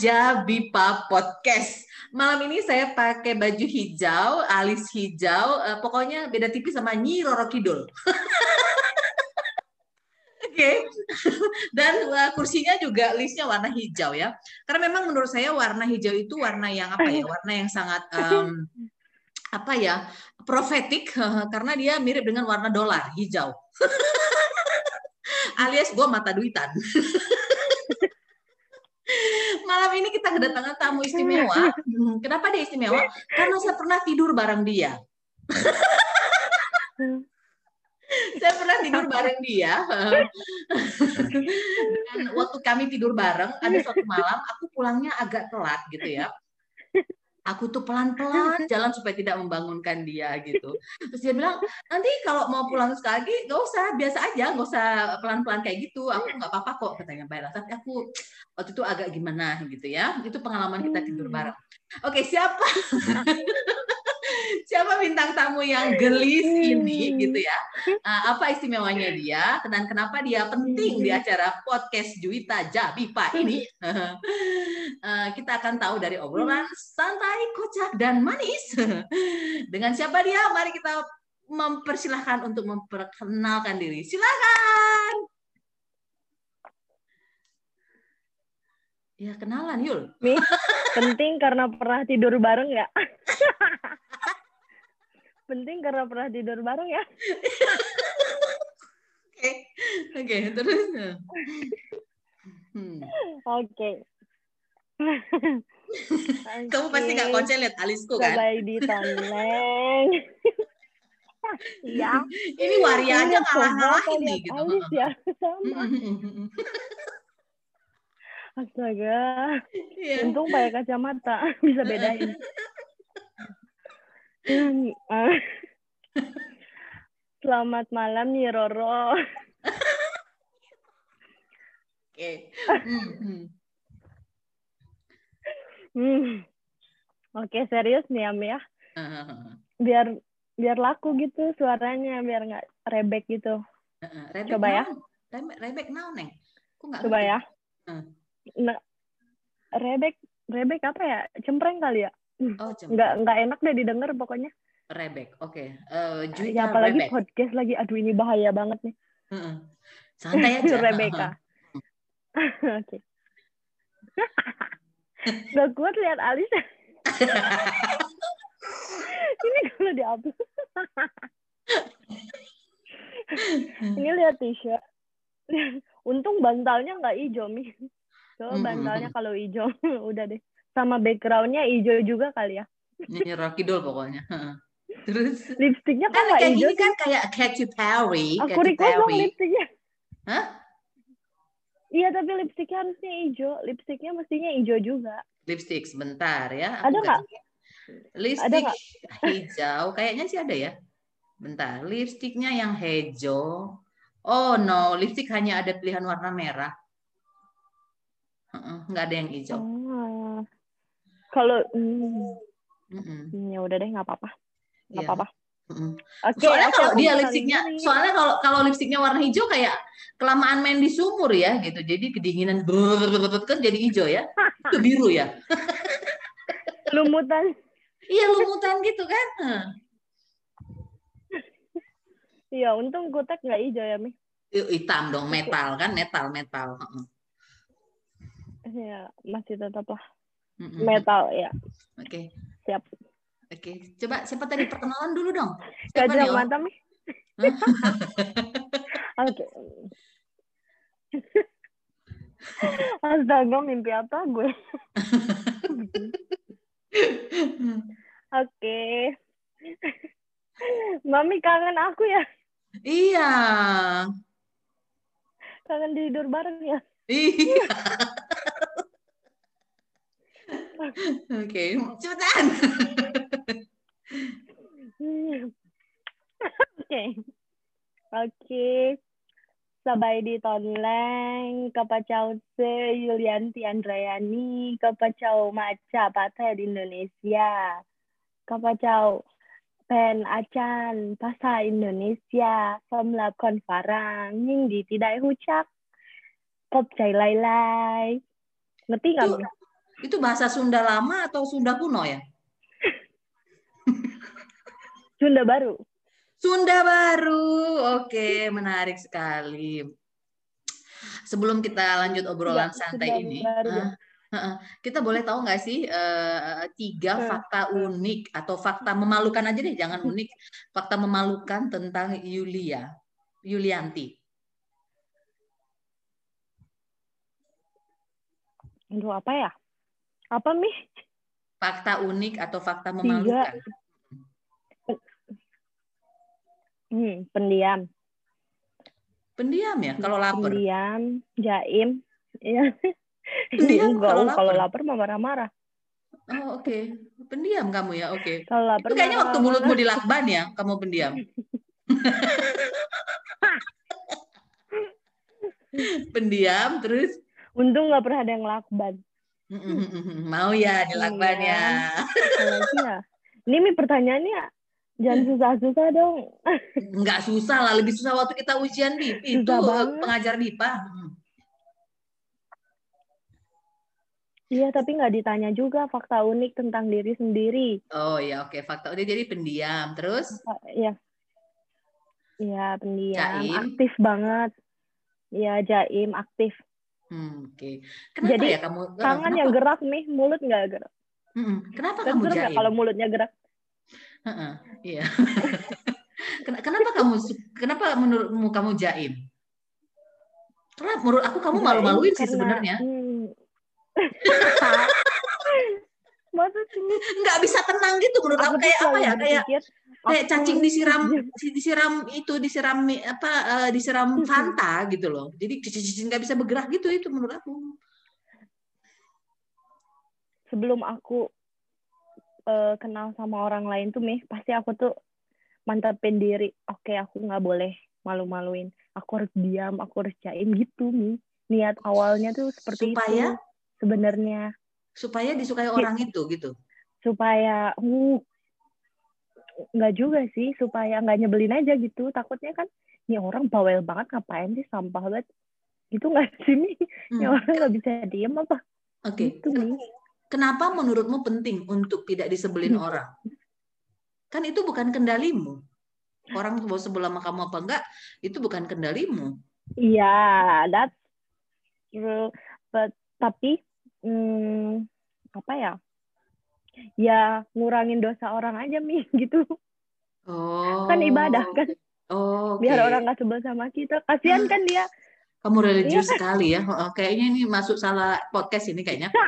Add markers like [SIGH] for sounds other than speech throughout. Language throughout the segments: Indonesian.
Juwita Jabipa Podcast. Malam ini saya pakai baju hijau, alis hijau, eh, pokoknya beda tipis sama Nyi Roro Kidul. [LAUGHS] Oke. Dan eh, kursinya juga listnya warna hijau ya. Karena memang menurut saya warna hijau itu warna yang apa ya? Warna yang sangat em, apa ya? profetik karena dia mirip dengan warna dolar hijau. [LAUGHS] alias gue mata duitan. [LAUGHS] Malam ini kita kedatangan tamu istimewa. [LAUGHS] Kenapa dia istimewa? Karena saya pernah tidur bareng dia. [LAUGHS] saya pernah tidur bareng dia. [LAUGHS] Dan waktu kami tidur bareng, ada suatu malam aku pulangnya agak telat gitu ya. Aku tuh pelan-pelan [LAUGHS] jalan supaya tidak membangunkan dia gitu. Terus dia bilang, nanti kalau mau pulang sekali, gak usah, biasa aja, gak usah pelan-pelan kayak gitu. Aku nggak apa-apa kok, katanya Mbak Ella. Tapi aku waktu itu agak gimana gitu ya. Itu pengalaman kita tidur bareng. Oke, siapa? [LAUGHS] siapa bintang tamu yang gelis ini gitu ya? Uh, apa istimewanya dia? Dan kenapa dia penting di acara podcast Juwita Jabipa ini? Uh, [LAUGHS] kita akan tahu dari obrolan santai, kocak, dan manis. [LAUGHS] Dengan siapa dia? Mari kita mempersilahkan untuk memperkenalkan diri. Silakan. Ya kenalan Yul. Mi, penting karena pernah tidur bareng ya. [LAUGHS] penting karena pernah tidur bareng ya. [LAUGHS] Oke, oke terus. Hmm. Oke. [LAUGHS] Kamu pasti nggak konsen lihat alisku kan? Coba ditoneng. Iya. Ini waria aja ngalah-ngalahin nih gitu. Alis ya, sama. Astaga. Iya. Untung pakai kacamata [LAUGHS] bisa bedain. [LAUGHS] Hmm, ah. Selamat malam nih Roro. Oke. Hmm, hmm. Oke serius nih Am ya. Uh, Biar biar laku gitu suaranya biar nggak rebek gitu. uh, uh. Rebek Coba ya. naon? Rebek, rebek naon, Neng? Coba ngerti. ya. Hmm. Nah, rebek rebek apa ya? Cempreng kali ya? Oh, cem- Nggak nggak enak deh didengar pokoknya. rebek. Oke. Eh, Juwita Ya apalagi rebek. podcast lagi. Aduh ini bahaya banget nih. [LAUGHS] Heeh. Santai aja. Rebecca. Oke. [LAUGHS] Gak kuat lihat alis. [LAUGHS] ini kalau dihapus. ini lihat t-shirt. Untung bantalnya nggak hijau, Mi. Coba Mm-mm. bantalnya kalau hijau. [LAUGHS] Udah deh. Sama backgroundnya hijau juga kali ya. Ini Rocky Doll pokoknya. [LAUGHS] Terus Lipstiknya kan kayak hijau gini kan kayak Katy Perry, Aku Katy request dong Perry. lipstiknya. Hah? Iya, tapi lipstiknya harusnya hijau. Lipstiknya mestinya hijau juga. Lipstick sebentar ya. Ada Aku nggak? Lipstick nggak? [LAUGHS] hijau, kayaknya sih ada ya. Bentar, lipstiknya yang hijau. Oh no, lipstick hanya ada pilihan warna merah. Nggak ada yang hijau. Oh. Kalau Mm-mm. ya udah deh nggak apa-apa. Nggak Iya. apa-apa. Mm-mm. Oke, Soalnya kalau dia lipstiknya, soalnya kalau kalau lipstiknya warna hijau kayak kelamaan main di sumur ya gitu. Jadi kedinginan brrrr kan jadi hijau ya. Itu biru ya. lumutan. Iya lumutan gitu kan. Iya, untung kutek nggak hijau ya, Mi. Hitam dong, metal kan, metal, metal. Iya, masih tetap lah Mm-mm. metal ya. Oke, Siap. oke. Coba siapa tadi perkenalan dulu dong. Siapa nih, Gajah mata, Mi. Oke. Astaga, mimpi apa gue? [LAUGHS] Oke. Mami kangen aku ya. Iya. Kangen tidur bareng ya. Iya. Oke, cepetan. Oke. Oke. Sabai di Tonleng, Kapacau C, Yulianti Andrayani, Kapacau Maca Patah di Indonesia, Kapacau Pen Acan Pasa Indonesia, Somlap Konfarang, Nyingdi Tidak Hucak, Kop Cai Lai Lai. Ngerti nggak? Itu, bahasa Sunda lama atau Sunda kuno ya? Sunda baru Sunda baru. Oke, menarik sekali. Sebelum kita lanjut obrolan Iya, santai Sunda ini, baru, ah, kita boleh tahu nggak sih eh, tiga Hmm. fakta unik atau fakta memalukan aja deh, jangan unik, fakta memalukan tentang Yulia, Yulianti. Aduh, apa ya apa mi Fakta unik atau fakta tiga memalukan. hmm, pendiam Pendiam ya, kalau lapar. pendiam jaim ya [LAUGHS] Pendiam enggak kalau oh, kalau lapar. lapar mah marah-marah Oh, oke. Pendiam kamu ya, oke. kalau lapar Itu kayaknya waktu mulutmu dilakban ya, kamu pendiam. [LAUGHS] pendiam terus untung nggak pernah ada yang lakban [LAUGHS] mau ya dilakban ya. apalagi ya ini mi pertanyaannya jangan susah-susah dong Nggak susah lah, lebih susah waktu kita ujian BIP itu banget. pengajar BIPA. iya tapi nggak ditanya juga fakta unik tentang diri sendiri Oh ya oke fakta dia jadi pendiam terus Iya. Iya, pendiam, Jaim. aktif banget. Iya, jaim, aktif. Hmm, oke kenapa Jadi, ya kamu eh, Tangan kenapa, yang gerak nih, mulut nggak gerak. Mm-mm. kenapa Kan kamu jaim kalau mulutnya gerak. Heeh, iya [LAUGHS] Ken- kenapa kamu kenapa menurutmu kamu jaim karena menurut aku kamu malu-maluin sih sebenarnya Hmm. [LAUGHS] [LAUGHS] Masa sih? nggak bisa tenang gitu menurut aku, Aku kayak apa ya kayak kayak cacing disiram disiram itu disiram apa eh, disiram Fanta gitu loh jadi cicing nggak bisa bergerak gitu itu menurut aku Sebelum aku eh, kenal sama orang lain tuh, Mih, pasti aku tuh mantapin diri. Oke, aku nggak boleh malu-maluin. Aku harus diam, aku harus jaim gitu, Mi. Niat awalnya tuh seperti Supaya? itu. Sebenarnya. Supaya disukai orang itu gitu? Supaya uh, nggak juga sih supaya nggak nyebelin aja gitu. Takutnya kan ini orang bawel banget ngapain sih sampah banget? Gitu nggak [LAUGHS] sih nih Hmm, orang nggak bisa diem apa? Oke. Gitu nih kenapa menurutmu penting untuk tidak disebelin Hmm. orang? Kan itu bukan kendalimu. Orang mau sebel sama kamu apa enggak itu bukan kendalimu. Iya that's true. But tapi hmm, apa ya ya ngurangin dosa orang aja mi [LAUGHS] gitu oh kan ibadah kan oh, oke. biar orang nggak sebel sama kita kasihan kan dia kamu religius Iya. sekali ya Oh, kayaknya ini masuk salah podcast ini kayaknya [LAUGHS]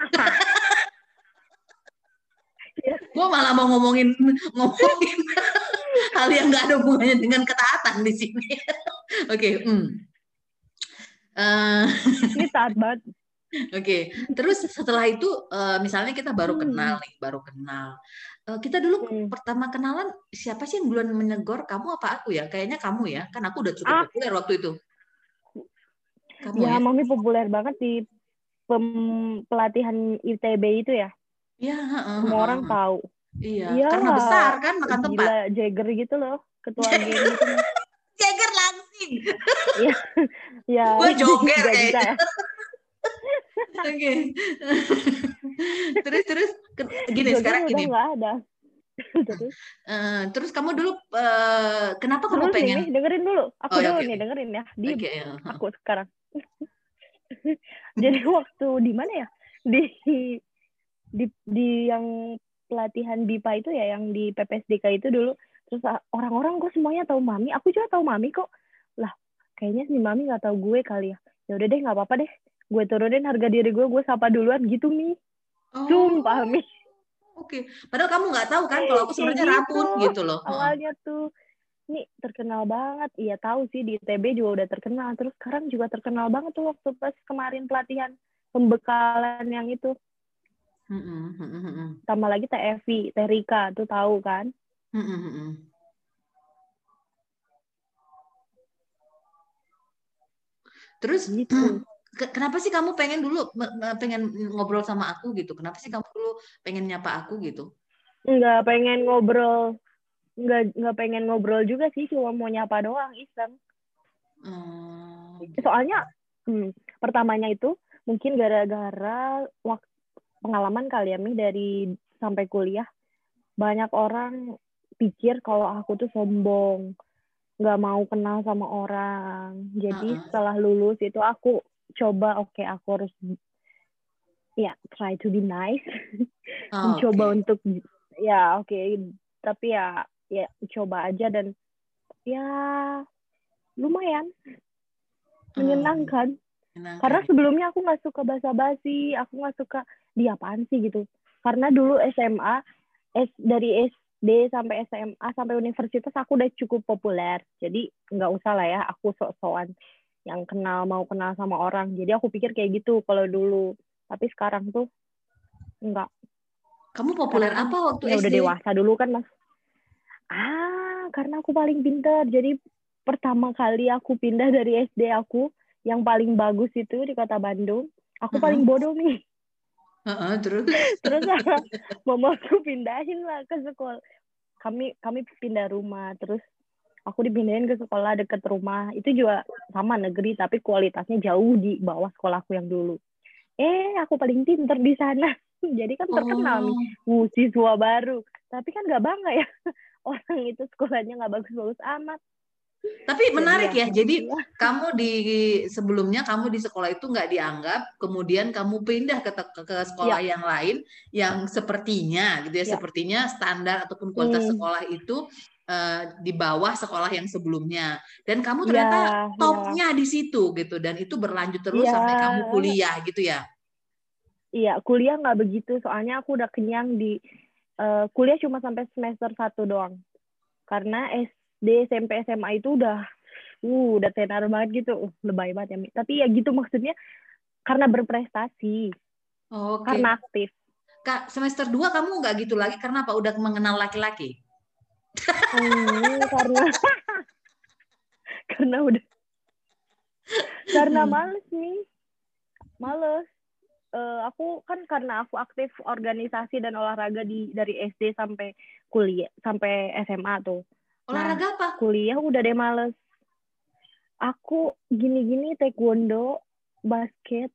Iya. gue malah mau ngomongin ngomongin [LAUGHS] hal yang nggak ada hubungannya dengan ketaatan di sini. Oke, hmm. Eh, ini taat banget Oke, terus setelah itu eh, misalnya kita baru Hmm. kenal nih, baru kenal. Eh, kita dulu Hmm. pertama kenalan siapa sih yang duluan menegur kamu apa aku ya? Kayaknya kamu ya, kan aku udah cukup Ah. populer waktu itu. Kamu ya ya? mami populer banget di pem- pelatihan ITB itu ya Iya, heeh, semua orang tahu Iya, Iya. karena besar kan makan tempat. gila Jagger gitu loh ketua [LAUGHS] geng gitu Jagger langsing. [LAUGHS] ya Gua [LAUGHS] joger kayaknya. Oke. terus terus ke- gini Joger sekarang udah gini. nggak ada. Terus Eh, terus kamu dulu eh, kenapa kamu terus pengen? nih dengerin dulu. Aku Oh, ya, dulu oke, nih dengerin ya. Di Oke, ya. aku sekarang. [LAUGHS] Jadi waktu di mana ya? Di di di yang pelatihan BIPA itu ya yang di PPSDK itu dulu. Terus ah, orang-orang kok semuanya tahu mami. Aku juga tahu mami kok. Lah kayaknya si mami nggak tahu gue kali ya. Ya udah deh nggak apa-apa deh gue turunin harga diri gue gue sapa duluan gitu mi. Oh, sumpah mi. Oke. Padahal kamu nggak tahu kan kalau aku sebenarnya Kayak rabun gitu. gitu loh. Awalnya tuh nih terkenal banget. Iya tahu sih di ITB juga udah terkenal. Terus sekarang juga terkenal banget tuh waktu pas kemarin pelatihan pembekalan yang itu. Mm-mm, mm-mm, tambah lagi Teh Evi, Teh Rika tuh tahu kan? Mm-mm. Terus? Gitu kenapa sih kamu pengen dulu pengen ngobrol sama aku gitu? Kenapa sih kamu dulu pengen nyapa aku gitu? nggak pengen ngobrol nggak nggak pengen ngobrol juga sih cuma mau nyapa doang iseng Oh, soalnya hmm, pertamanya itu mungkin gara-gara waktu pengalaman kali ya Mi dari sampai kuliah banyak orang pikir kalau aku tuh sombong nggak mau kenal sama orang jadi Uh-uh. setelah lulus itu aku coba oke aku harus ya try to be nice. Oh, [LAUGHS] mencoba oke. untuk ya oke tapi ya ya coba aja dan ya lumayan. Menyenangkan. Menyenangkan. karena sebelumnya aku nggak suka basa-basi aku nggak suka dia apaan sih? gitu. Karena dulu SMA S dari SD sampai SMA sampai universitas aku udah cukup populer. Jadi nggak usah lah ya aku sok-sokan yang kenal mau kenal sama orang. Jadi aku pikir kayak gitu kalau dulu. Tapi sekarang tuh nggak Kamu populer apa waktu ya SD? udah dewasa dulu kan mas. Ah karena aku paling pintar. Jadi pertama kali aku pindah dari SD aku yang paling bagus itu di kota Bandung. Aku Mhm. paling bodoh nih. Heeh, terus? [LAUGHS] Terus [LAUGHS] mama aku pindahin lah ke sekolah. Kami kami pindah rumah. Terus aku dipindahin ke sekolah deket rumah itu juga sama negeri tapi kualitasnya jauh di bawah sekolahku yang dulu eh aku paling pinter di sana [LAUGHS] jadi kan terkenal nih Oh, uh, siswa baru tapi kan nggak bangga ya [LAUGHS] orang itu sekolahnya nggak bagus-bagus amat tapi menarik Jadi ya. Jadi iya. kamu di sebelumnya kamu di sekolah itu nggak dianggap, kemudian kamu pindah ke, ke, sekolah yang lain yang sepertinya gitu ya, Ya. sepertinya standar ataupun kualitas Hmm. sekolah itu eh, di bawah sekolah yang sebelumnya. Dan kamu Ya, ternyata ya. topnya di situ gitu dan itu berlanjut terus Ya. sampai kamu kuliah gitu ya. Iya, kuliah nggak begitu. Soalnya aku udah kenyang di eh, kuliah cuma sampai semester satu doang. Karena SD, SMP, SMA itu udah, uh, udah tenar banget gitu. Uh, lebay banget ya. Tapi ya gitu maksudnya karena berprestasi, Oke. karena aktif. Kak, semester 2 kamu nggak gitu lagi karena apa? Udah mengenal laki-laki? Hmm, karena [LAUGHS] karena udah karena males nih, males. Eh, aku kan karena aku aktif organisasi dan olahraga di dari SD sampai kuliah sampai SMA tuh. Olahraga apa? kuliah udah deh males. Aku gini-gini taekwondo, basket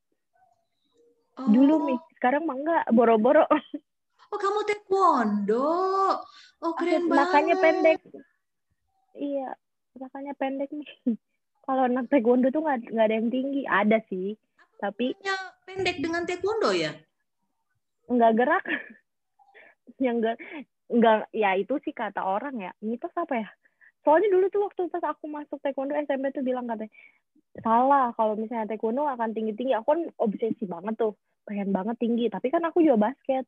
Oh, dulu nih. Sekarang mah enggak, boro-boro. [LAUGHS] oh kamu taekwondo. Oh keren makanya banget. pendek. Iya, makanya pendek nih. [LAUGHS] Kalau anak taekwondo tuh nggak nggak ada yang tinggi, ada sih, tapi Ya, pendek dengan taekwondo ya? nggak gerak. [LAUGHS] yang enggak nggak ya itu sih kata orang ya. Mitos apa ya? Soalnya dulu tuh waktu pas aku masuk taekwondo SMP tuh bilang katanya salah kalau misalnya taekwondo akan tinggi tinggi. Aku kan obsesi banget tuh, pengen banget tinggi. Tapi kan aku juga basket.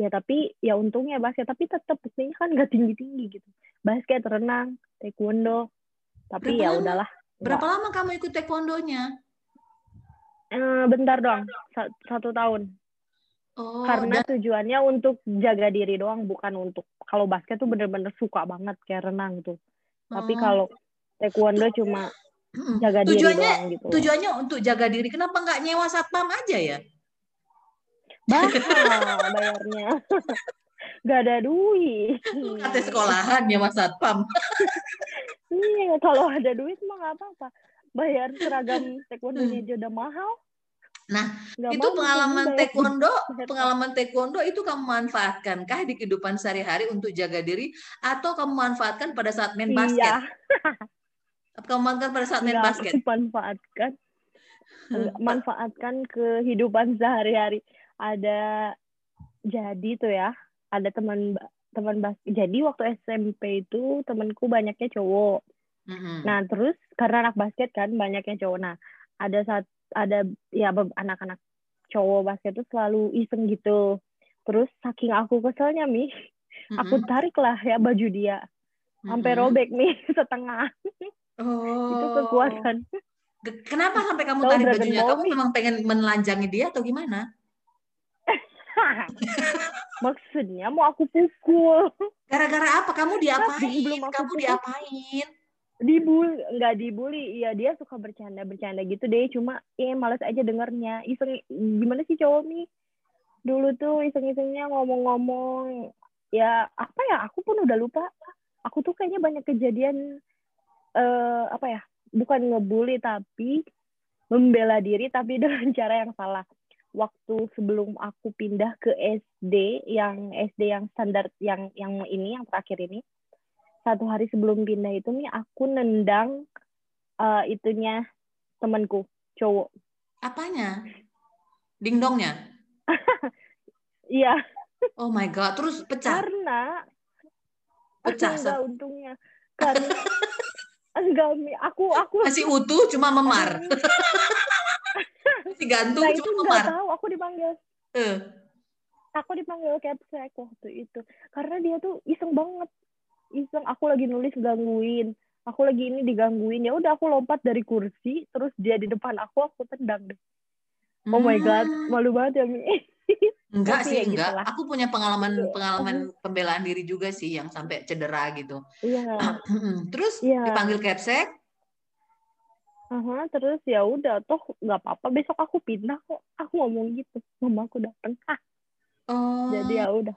Ya tapi ya untungnya basket. Tapi tetap buktinya kan nggak tinggi tinggi gitu. Basket, renang, taekwondo. Tapi Berapa ya lama? udahlah. Berapa lama kamu ikut taekwondonya? Eh, bentar doang, Sa- satu tahun. Oh, Karena dan- tujuannya untuk jaga diri doang, bukan untuk kalau basket tuh bener-bener suka banget kayak renang tuh. Tapi oh. kalau taekwondo cuma [CLEARS THROAT] jaga diri tujuannya doang gitu. tujuannya untuk jaga diri. Kenapa nggak nyewa satpam aja ya? Mahal bayarnya. [LAUGHS] Gak ada duit. Kata sekolahan nyewa satpam. [LAUGHS] Iya, kalau ada duit mah nggak apa-apa. Bayar seragam taekwondonya aja udah mahal. Nah, Nggak itu pengalaman ya. taekwondo, [LAUGHS] pengalaman taekwondo itu kamu manfaatkankah di kehidupan sehari-hari untuk jaga diri atau kamu manfaatkan pada saat main basket? Iya, Kamu manfaatkan pada saat main nggak basket? manfaatkan. Manfaatkan kehidupan sehari-hari. Ada jadi tuh ya, ada teman teman basket. Jadi waktu SMP itu temanku banyaknya cowok. Mm-mm. Nah, terus karena anak basket kan banyaknya cowok. Nah, ada saat ada ya anak-anak cowok basket tuh selalu iseng gitu. Terus saking aku keselnya Mi, aku Mm-mm. tarik lah ya baju dia sampai Mm-mm. robek Mi [LAUGHS] setengah. Oh. Itu kekuatan. Ke- Kenapa sampai kamu tarik bajunya? Kamu memang pengen menelanjangi dia atau gimana? [LAUGHS] Maksudnya mau aku pukul. Gara-gara apa? Kamu diapain? belum aku Kamu pukul. diapain? Dibully, nggak dibully. Iya, dia suka bercanda-bercanda gitu deh. Cuma eh males aja dengernya. Iseng gimana sih cowok nih? Dulu tuh iseng-isengnya ngomong-ngomong ya apa ya? Aku pun udah lupa. aku tuh kayaknya banyak kejadian uh, apa ya bukan ngebully tapi membela diri tapi [LAUGHS] dengan cara yang salah waktu sebelum aku pindah ke SD yang SD yang standar yang yang ini yang terakhir ini satu hari sebelum pindah itu nih aku nendang uh, itunya temanku cowok. Apanya? Dingdongnya? [LAUGHS] Iya. Oh my god terus pecah? Karena pecah enggak untungnya. Karena [LAUGHS] enggak aku aku masih utuh cuma memar masih gantung nah, cuma itu memar tahu aku dipanggil uh. aku dipanggil capsek waktu itu karena dia tuh iseng banget iseng aku lagi nulis gangguin aku lagi ini digangguin ya udah aku lompat dari kursi terus dia di depan aku aku tendang deh oh my god hmm. malu banget ya mi [LAUGHS] Enggak sih, ya enggak. Gitu Aku punya pengalaman iya. pengalaman pembelaan diri juga sih yang sampai cedera gitu. Iya. [CLEARS THROAT] terus yeah. dipanggil capsek. Uh-huh, terus ya udah toh nggak apa-apa besok aku pindah kok. Aku ngomong gitu. Mama aku datang. Ah. Oh. Jadi ya udah.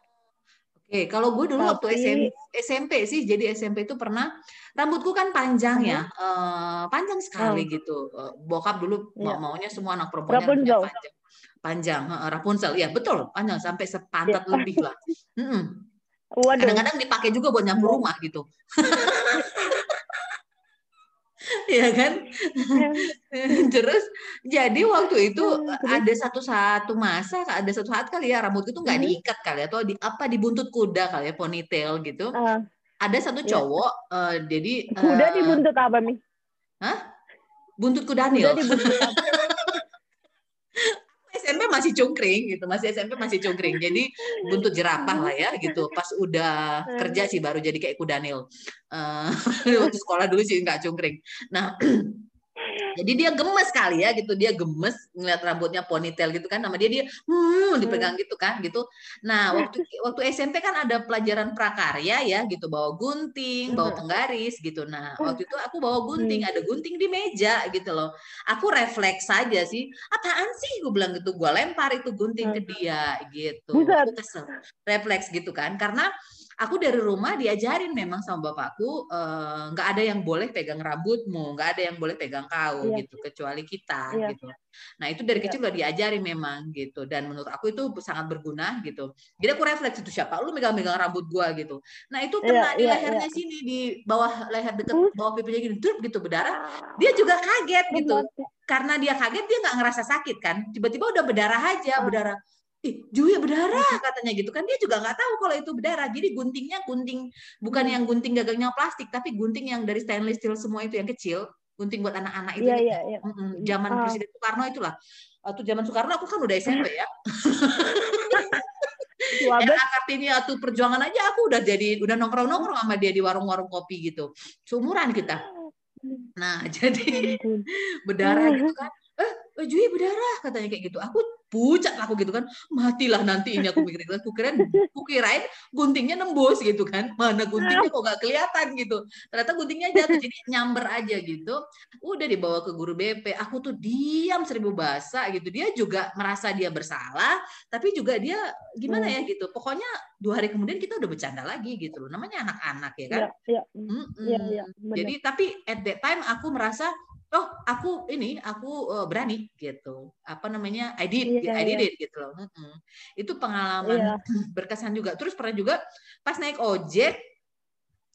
Oke, kalau gue dulu Tapi... waktu SMP, SMP sih, jadi SMP itu pernah rambutku kan panjang uh-huh. ya, uh, panjang sekali uh. gitu. Uh, bokap dulu yeah. maunya semua anak perempuan panjang panjang Rapunzel ya betul panjang sampai sepantat ya. lebih lah kadang-kadang dipakai juga buat nyapu rumah gitu [LAUGHS] ya kan? [LAUGHS] Terus jadi waktu itu ada satu satu masa ada satu saat kali ya rambut itu nggak diikat kali ya, atau di apa di buntut kuda kali ya ponytail gitu. Uh, ada satu iya. cowok ya. uh, jadi kuda uh, di buntut apa nih Hah? buntut kuda nih masih cungkring gitu, masih SMP masih cungkring. Jadi buntut jerapah lah ya gitu. Pas udah kerja sih baru jadi kayak kudanil. Uh, [LAUGHS] waktu sekolah dulu sih nggak cungkring. Nah [CLEARS THROAT] jadi dia gemes kali ya gitu. Dia gemes ngeliat rambutnya ponytail gitu kan. Nama dia dia hmm dipegang gitu kan gitu. Nah waktu waktu SMP kan ada pelajaran prakarya ya gitu. Bawa gunting bawa penggaris gitu. Nah waktu itu aku bawa gunting. Ada gunting di meja gitu loh. Aku refleks saja sih. Apaan sih? Gue bilang gitu. Gue lempar itu gunting ke dia gitu. Aku kesel. Refleks gitu kan. Karena aku dari rumah diajarin memang sama bapakku eh, nggak uh, ada yang boleh pegang rambutmu, nggak ada yang boleh pegang kau iya. gitu kecuali kita iya. gitu. Nah itu dari iya. kecil udah diajarin memang gitu dan menurut aku itu sangat berguna gitu. Jadi aku refleks itu siapa lu megang-megang rambut gua gitu. Nah itu iya, kena iya, di lehernya iya. sini di bawah leher deket uh. bawah pipinya gini, drup gitu berdarah. Dia juga kaget gitu. Karena dia kaget dia nggak ngerasa sakit kan. Tiba-tiba udah berdarah aja, berdarah ih Jui berdarah. Katanya gitu. Kan dia juga nggak tahu kalau itu berdarah. Jadi guntingnya gunting bukan hmm. yang gunting gagangnya plastik tapi gunting yang dari stainless steel semua itu yang kecil gunting buat anak-anak itu yeah, yeah, yeah. zaman uh. Presiden Soekarno itulah. Waktu zaman Soekarno aku kan udah SMP ya. Ya Kartini atau perjuangan aja. Aku udah jadi udah nongkrong nongkrong sama dia di warung-warung kopi gitu. Seumuran kita. Nah [LAUGHS] jadi berdarah gitu kan. Eh, eh Jui berdarah katanya kayak gitu. Aku pucat aku gitu kan. Matilah nanti ini aku mikirin aku kirain aku kirain guntingnya nembus gitu kan. Mana guntingnya kok gak kelihatan gitu. Ternyata guntingnya jatuh. Jadi nyamber aja gitu. Udah dibawa ke guru BP aku tuh diam seribu bahasa gitu. Dia juga merasa dia bersalah tapi juga dia gimana ya gitu. Pokoknya dua hari kemudian kita udah bercanda lagi gitu loh. Namanya anak-anak ya kan? Ya, ya. Mm -mm. Ya, ya, jadi tapi at that time aku merasa oh aku ini aku uh, berani gitu apa namanya I did yeah, I did yeah. it gitu loh hmm. itu pengalaman yeah. [LAUGHS] berkesan juga terus pernah juga pas naik ojek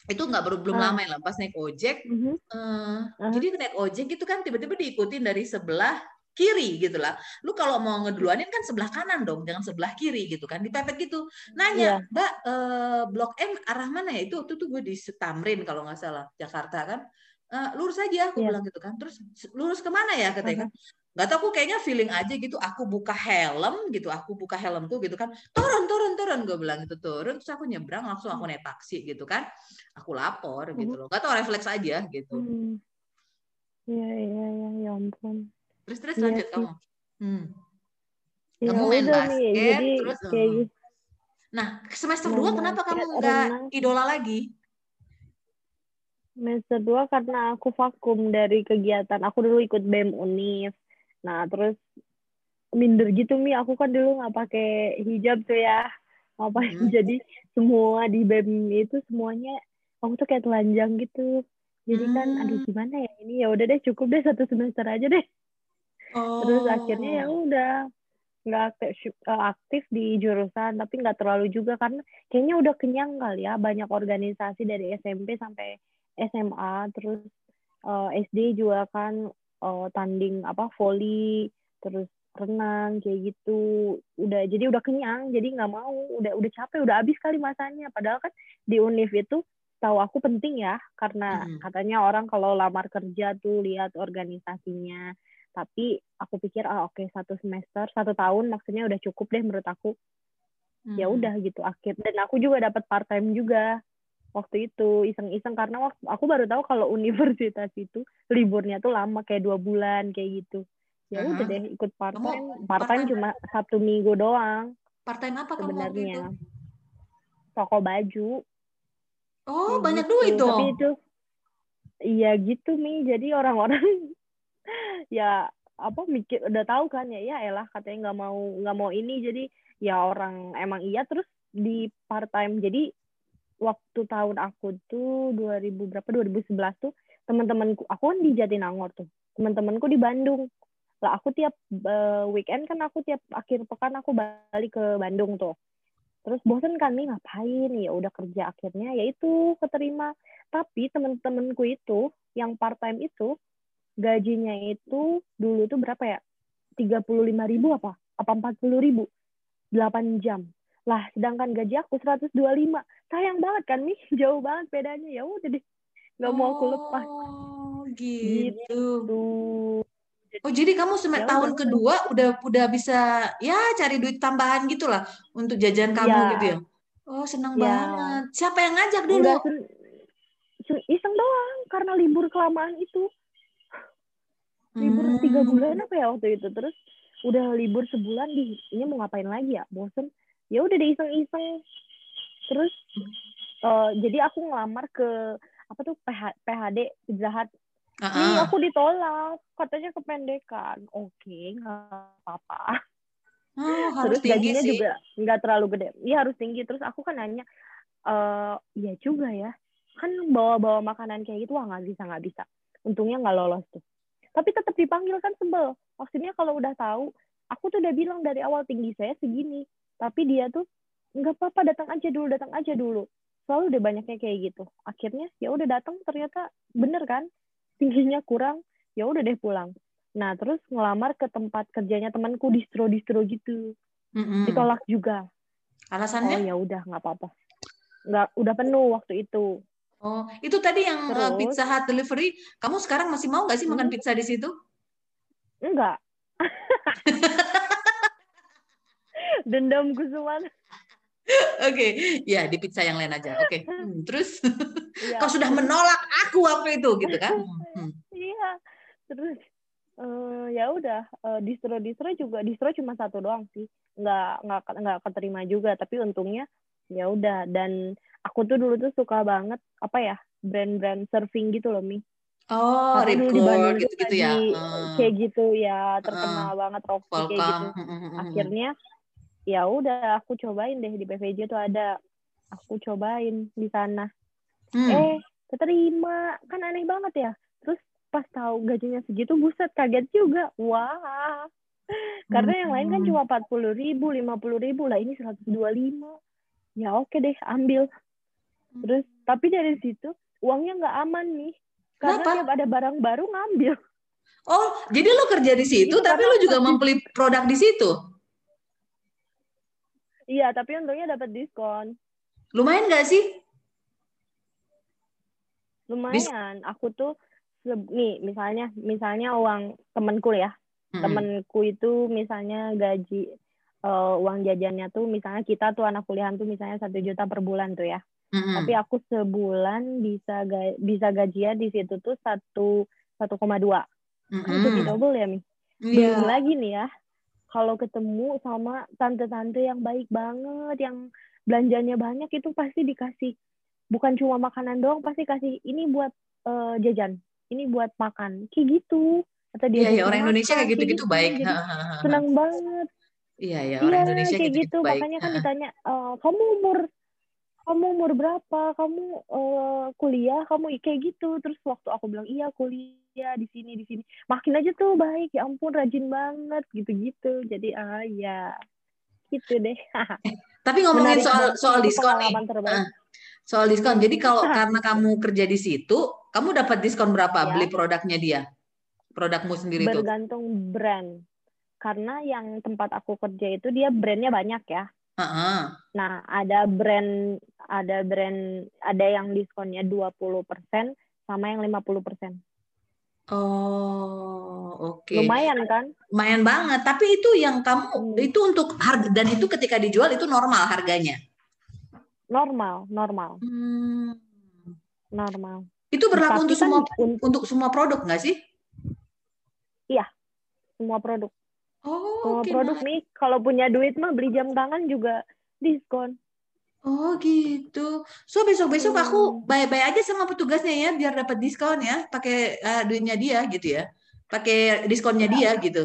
itu nggak baru belum uh. lama ya pas naik ojek uh -huh. Uh, uh. jadi naik ojek itu kan tiba-tiba diikutin dari sebelah kiri gitu lah. Lu kalau mau ngeduluanin kan sebelah kanan dong, jangan sebelah kiri gitu kan. Dipepet gitu. Nanya, yeah. Mbak, eh, Blok M arah mana ya? Itu, itu tuh gue di Tamrin kalau nggak salah, Jakarta kan uh, lurus aja aku yeah. bilang gitu kan. Terus lurus ke mana ya? katanya kan. Nggak tahu aku kayaknya feeling aja gitu aku buka helm gitu aku buka helmku gitu kan. Turun turun turun gue bilang gitu. Turun terus aku nyebrang langsung aku naik taksi gitu kan. Aku lapor gitu loh. Nggak tahu refleks aja gitu. Hmm. iya iya iya ya ampun. Terus terus ya, lanjut sih. kamu. Hmm. Ya, kamu main basket nih, jadi, terus kayak... Hmm. nah semester dua kenapa kamu nggak idola lagi semester dua karena aku vakum dari kegiatan. Aku dulu ikut bem univ nah terus minder gitu mi. Aku kan dulu nggak pakai hijab tuh ya. Apa hmm. [LAUGHS] jadi semua di bem itu semuanya aku tuh kayak telanjang gitu. Jadi kan Hmm. aduh gimana ya ini? Ya udah deh cukup deh satu semester aja deh. Terus akhirnya ya Oh. udah nggak aktif, eh, aktif di jurusan tapi nggak terlalu juga karena kayaknya udah kenyang kali ya banyak organisasi dari SMP sampai SMA terus eh, SD juga kan eh, tanding apa volley terus renang kayak gitu. Udah jadi udah kenyang jadi nggak mau. Udah udah capek udah habis kali masanya. Padahal kan di univ itu tahu aku penting ya karena Mm-mm. katanya orang kalau lamar kerja tuh lihat organisasinya. Tapi aku pikir ah oke satu semester satu tahun maksudnya udah cukup deh menurut aku. Ya Hmm. udah gitu akhir. Dan aku juga dapat part time juga waktu itu iseng-iseng karena waktu aku baru tahu kalau [LAUGHS] universitas itu liburnya tuh lama kayak dua bulan kayak gitu. Ya udah Aha. deh ikut part time. part time cuma sabtu minggu doang. Part time apa sebenarnya. toko baju. Oh, kayak banyak gitu. duit tapi dong. itu iya gitu mi. Jadi orang-orang [LAUGHS] ya apa mikir udah tahu kan ya ya elah katanya nggak mau nggak mau ini. Jadi ya orang emang iya terus di part time. Jadi waktu tahun aku tuh 2000 berapa 2011 tuh teman-temanku aku kan di Jatinangor tuh teman-temanku di Bandung. Lah aku tiap eh, weekend kan aku tiap akhir pekan aku balik ke Bandung tuh. Terus bosen kan nih ngapain? Ya udah kerja akhirnya ya itu keterima. Tapi temen-temenku itu yang part time itu gajinya itu dulu tuh berapa ya? tiga puluh lima ribu apa? apa empat puluh ribu. delapan jam lah sedangkan gaji aku 125 sayang banget kan nih [LAUGHS] jauh banget bedanya ya udah deh nggak mau aku lepas Oh, gitu. tuh Oh, jadi kamu semet Ya tahun udah. kedua udah udah bisa ya cari duit tambahan gitulah untuk jajan kamu Ya. gitu ya. Oh, senang Ya. banget. Siapa yang ngajak dulu? Enggak sen- iseng doang karena libur kelamaan itu libur Hmm. tiga bulan apa ya waktu itu terus udah libur sebulan di ini mau ngapain lagi ya bosen ya udah deh iseng-iseng. Terus eh, jadi aku ngelamar ke apa tuh PH, PHD Hut. Ah, nih aku ditolak. Katanya kependekan. Oke nggak apa-apa. Oh, harus terus gajinya sih. juga nggak terlalu gede. Iya harus tinggi. Terus aku kan nanya eh ya juga ya. Kan bawa-bawa makanan kayak gitu wah nggak bisa nggak bisa. Untungnya nggak lolos tuh. Tapi tetap dipanggil kan sebel. Maksudnya kalau udah tahu aku tuh udah bilang dari awal tinggi saya segini tapi dia tuh nggak apa-apa datang aja dulu datang aja dulu selalu udah banyaknya kayak gitu akhirnya ya udah datang ternyata bener kan tingginya kurang ya udah deh pulang nah terus ngelamar ke tempat kerjanya temanku distro distro gitu Mm-mm. ditolak juga oh Alasannya? ya udah nggak apa-apa nggak udah penuh waktu itu Oh, itu tadi yang uh, Terus? Pizza Hut delivery. Kamu sekarang masih mau nggak sih makan Hmm. pizza di situ? enggak [LAUGHS] dendam kusuman Oke, ya di pizza yang lain aja. Oke, [LAUGHS] Hmm, terus Iya. kau sudah menolak aku waktu itu, gitu kan? Hmm. iya terus eh, ya udah eh, distro distro juga distro cuma satu doang sih nggak nggak nggak keterima juga tapi untungnya ya udah dan aku tuh dulu tuh suka banget apa ya brand-brand surfing gitu loh mi Oh, Karena dulu di Bandung gitu-gitu ya. Hmm. kayak gitu ya terkenal banget Rocky kayak gitu Hmm, hmm, hmm, hmm. akhirnya ya udah aku cobain deh di PVJ tuh ada. Aku cobain di sana. Hmm. eh keterima. Kan aneh banget ya. Terus pas tahu gajinya segitu buset kaget juga. Wah. Karena yang lain kan Hmm. cuma empat puluh ribu lima puluh ribu lah. Ini seratus dua lima. Ya oke deh ambil. Terus tapi dari situ uangnya nggak aman nih. Karena Kenapa? tiap ada barang baru ngambil. Oh, jadi lo kerja di situ, Iya, tapi lo juga membeli produk di situ. Iya tapi untungnya dapat diskon Lumayan nggak sih? lumayan aku tuh nih misalnya misalnya uang temenku ya Hmm. temenku itu misalnya gaji eh, uang jajannya tuh misalnya kita tuh anak kuliahan tuh misalnya satu juta per bulan tuh ya Hmm. tapi aku sebulan bisa ga- bisa gajian di situ tuh satu satu koma dua kan jadi double ya mi Iya. belum lagi nih ya kalau ketemu sama tante-tante yang baik banget yang belanjanya banyak itu pasti dikasih bukan cuma makanan doang pasti kasih ini buat eh, jajan ini buat makan kayak gitu atau dia Iya, iya, orang Indonesia kayak gitu-gitu baik. jadi senang banget Iya, ya, orang iya Indonesia kayak gitu-gitu gitu baik. makanya kan ditanya "Eh, kamu umur kamu umur berapa? Kamu uh, kuliah? Kamu kayak gitu. Terus waktu aku bilang iya kuliah di sini di sini. Makin aja tuh baik. Ya ampun rajin banget gitu-gitu. Jadi ah ya gitu deh. [LAUGHS] Eh, tapi ngomongin Menarik soal soal diskon nih. uh, soal diskon. Jadi kalau [LAUGHS] karena kamu kerja di situ kamu dapat diskon berapa ya. beli produknya dia? Produkmu sendiri bergantung itu bergantung brand. Karena yang tempat aku kerja itu dia brandnya banyak ya. Uh-huh. Nah, ada brand ada brand ada yang diskonnya 20% sama yang 50%. Oh, oke. Okay. Lumayan kan? Lumayan banget. Tapi itu yang kamu hmm. itu untuk harga dan itu ketika dijual itu normal harganya. Normal, normal. Hmm. Normal. Itu berlaku untuk kan semua untuk semua produk nggak sih? Iya, semua produk. Oh, okay, produk nih kalau punya duit mah beli jam tangan juga diskon. Oh gitu. So besok-besok hmm. aku bye-bye aja sama petugasnya ya biar dapat diskon ya, pakai uh, duitnya dia gitu ya. Pakai diskonnya ya. dia gitu.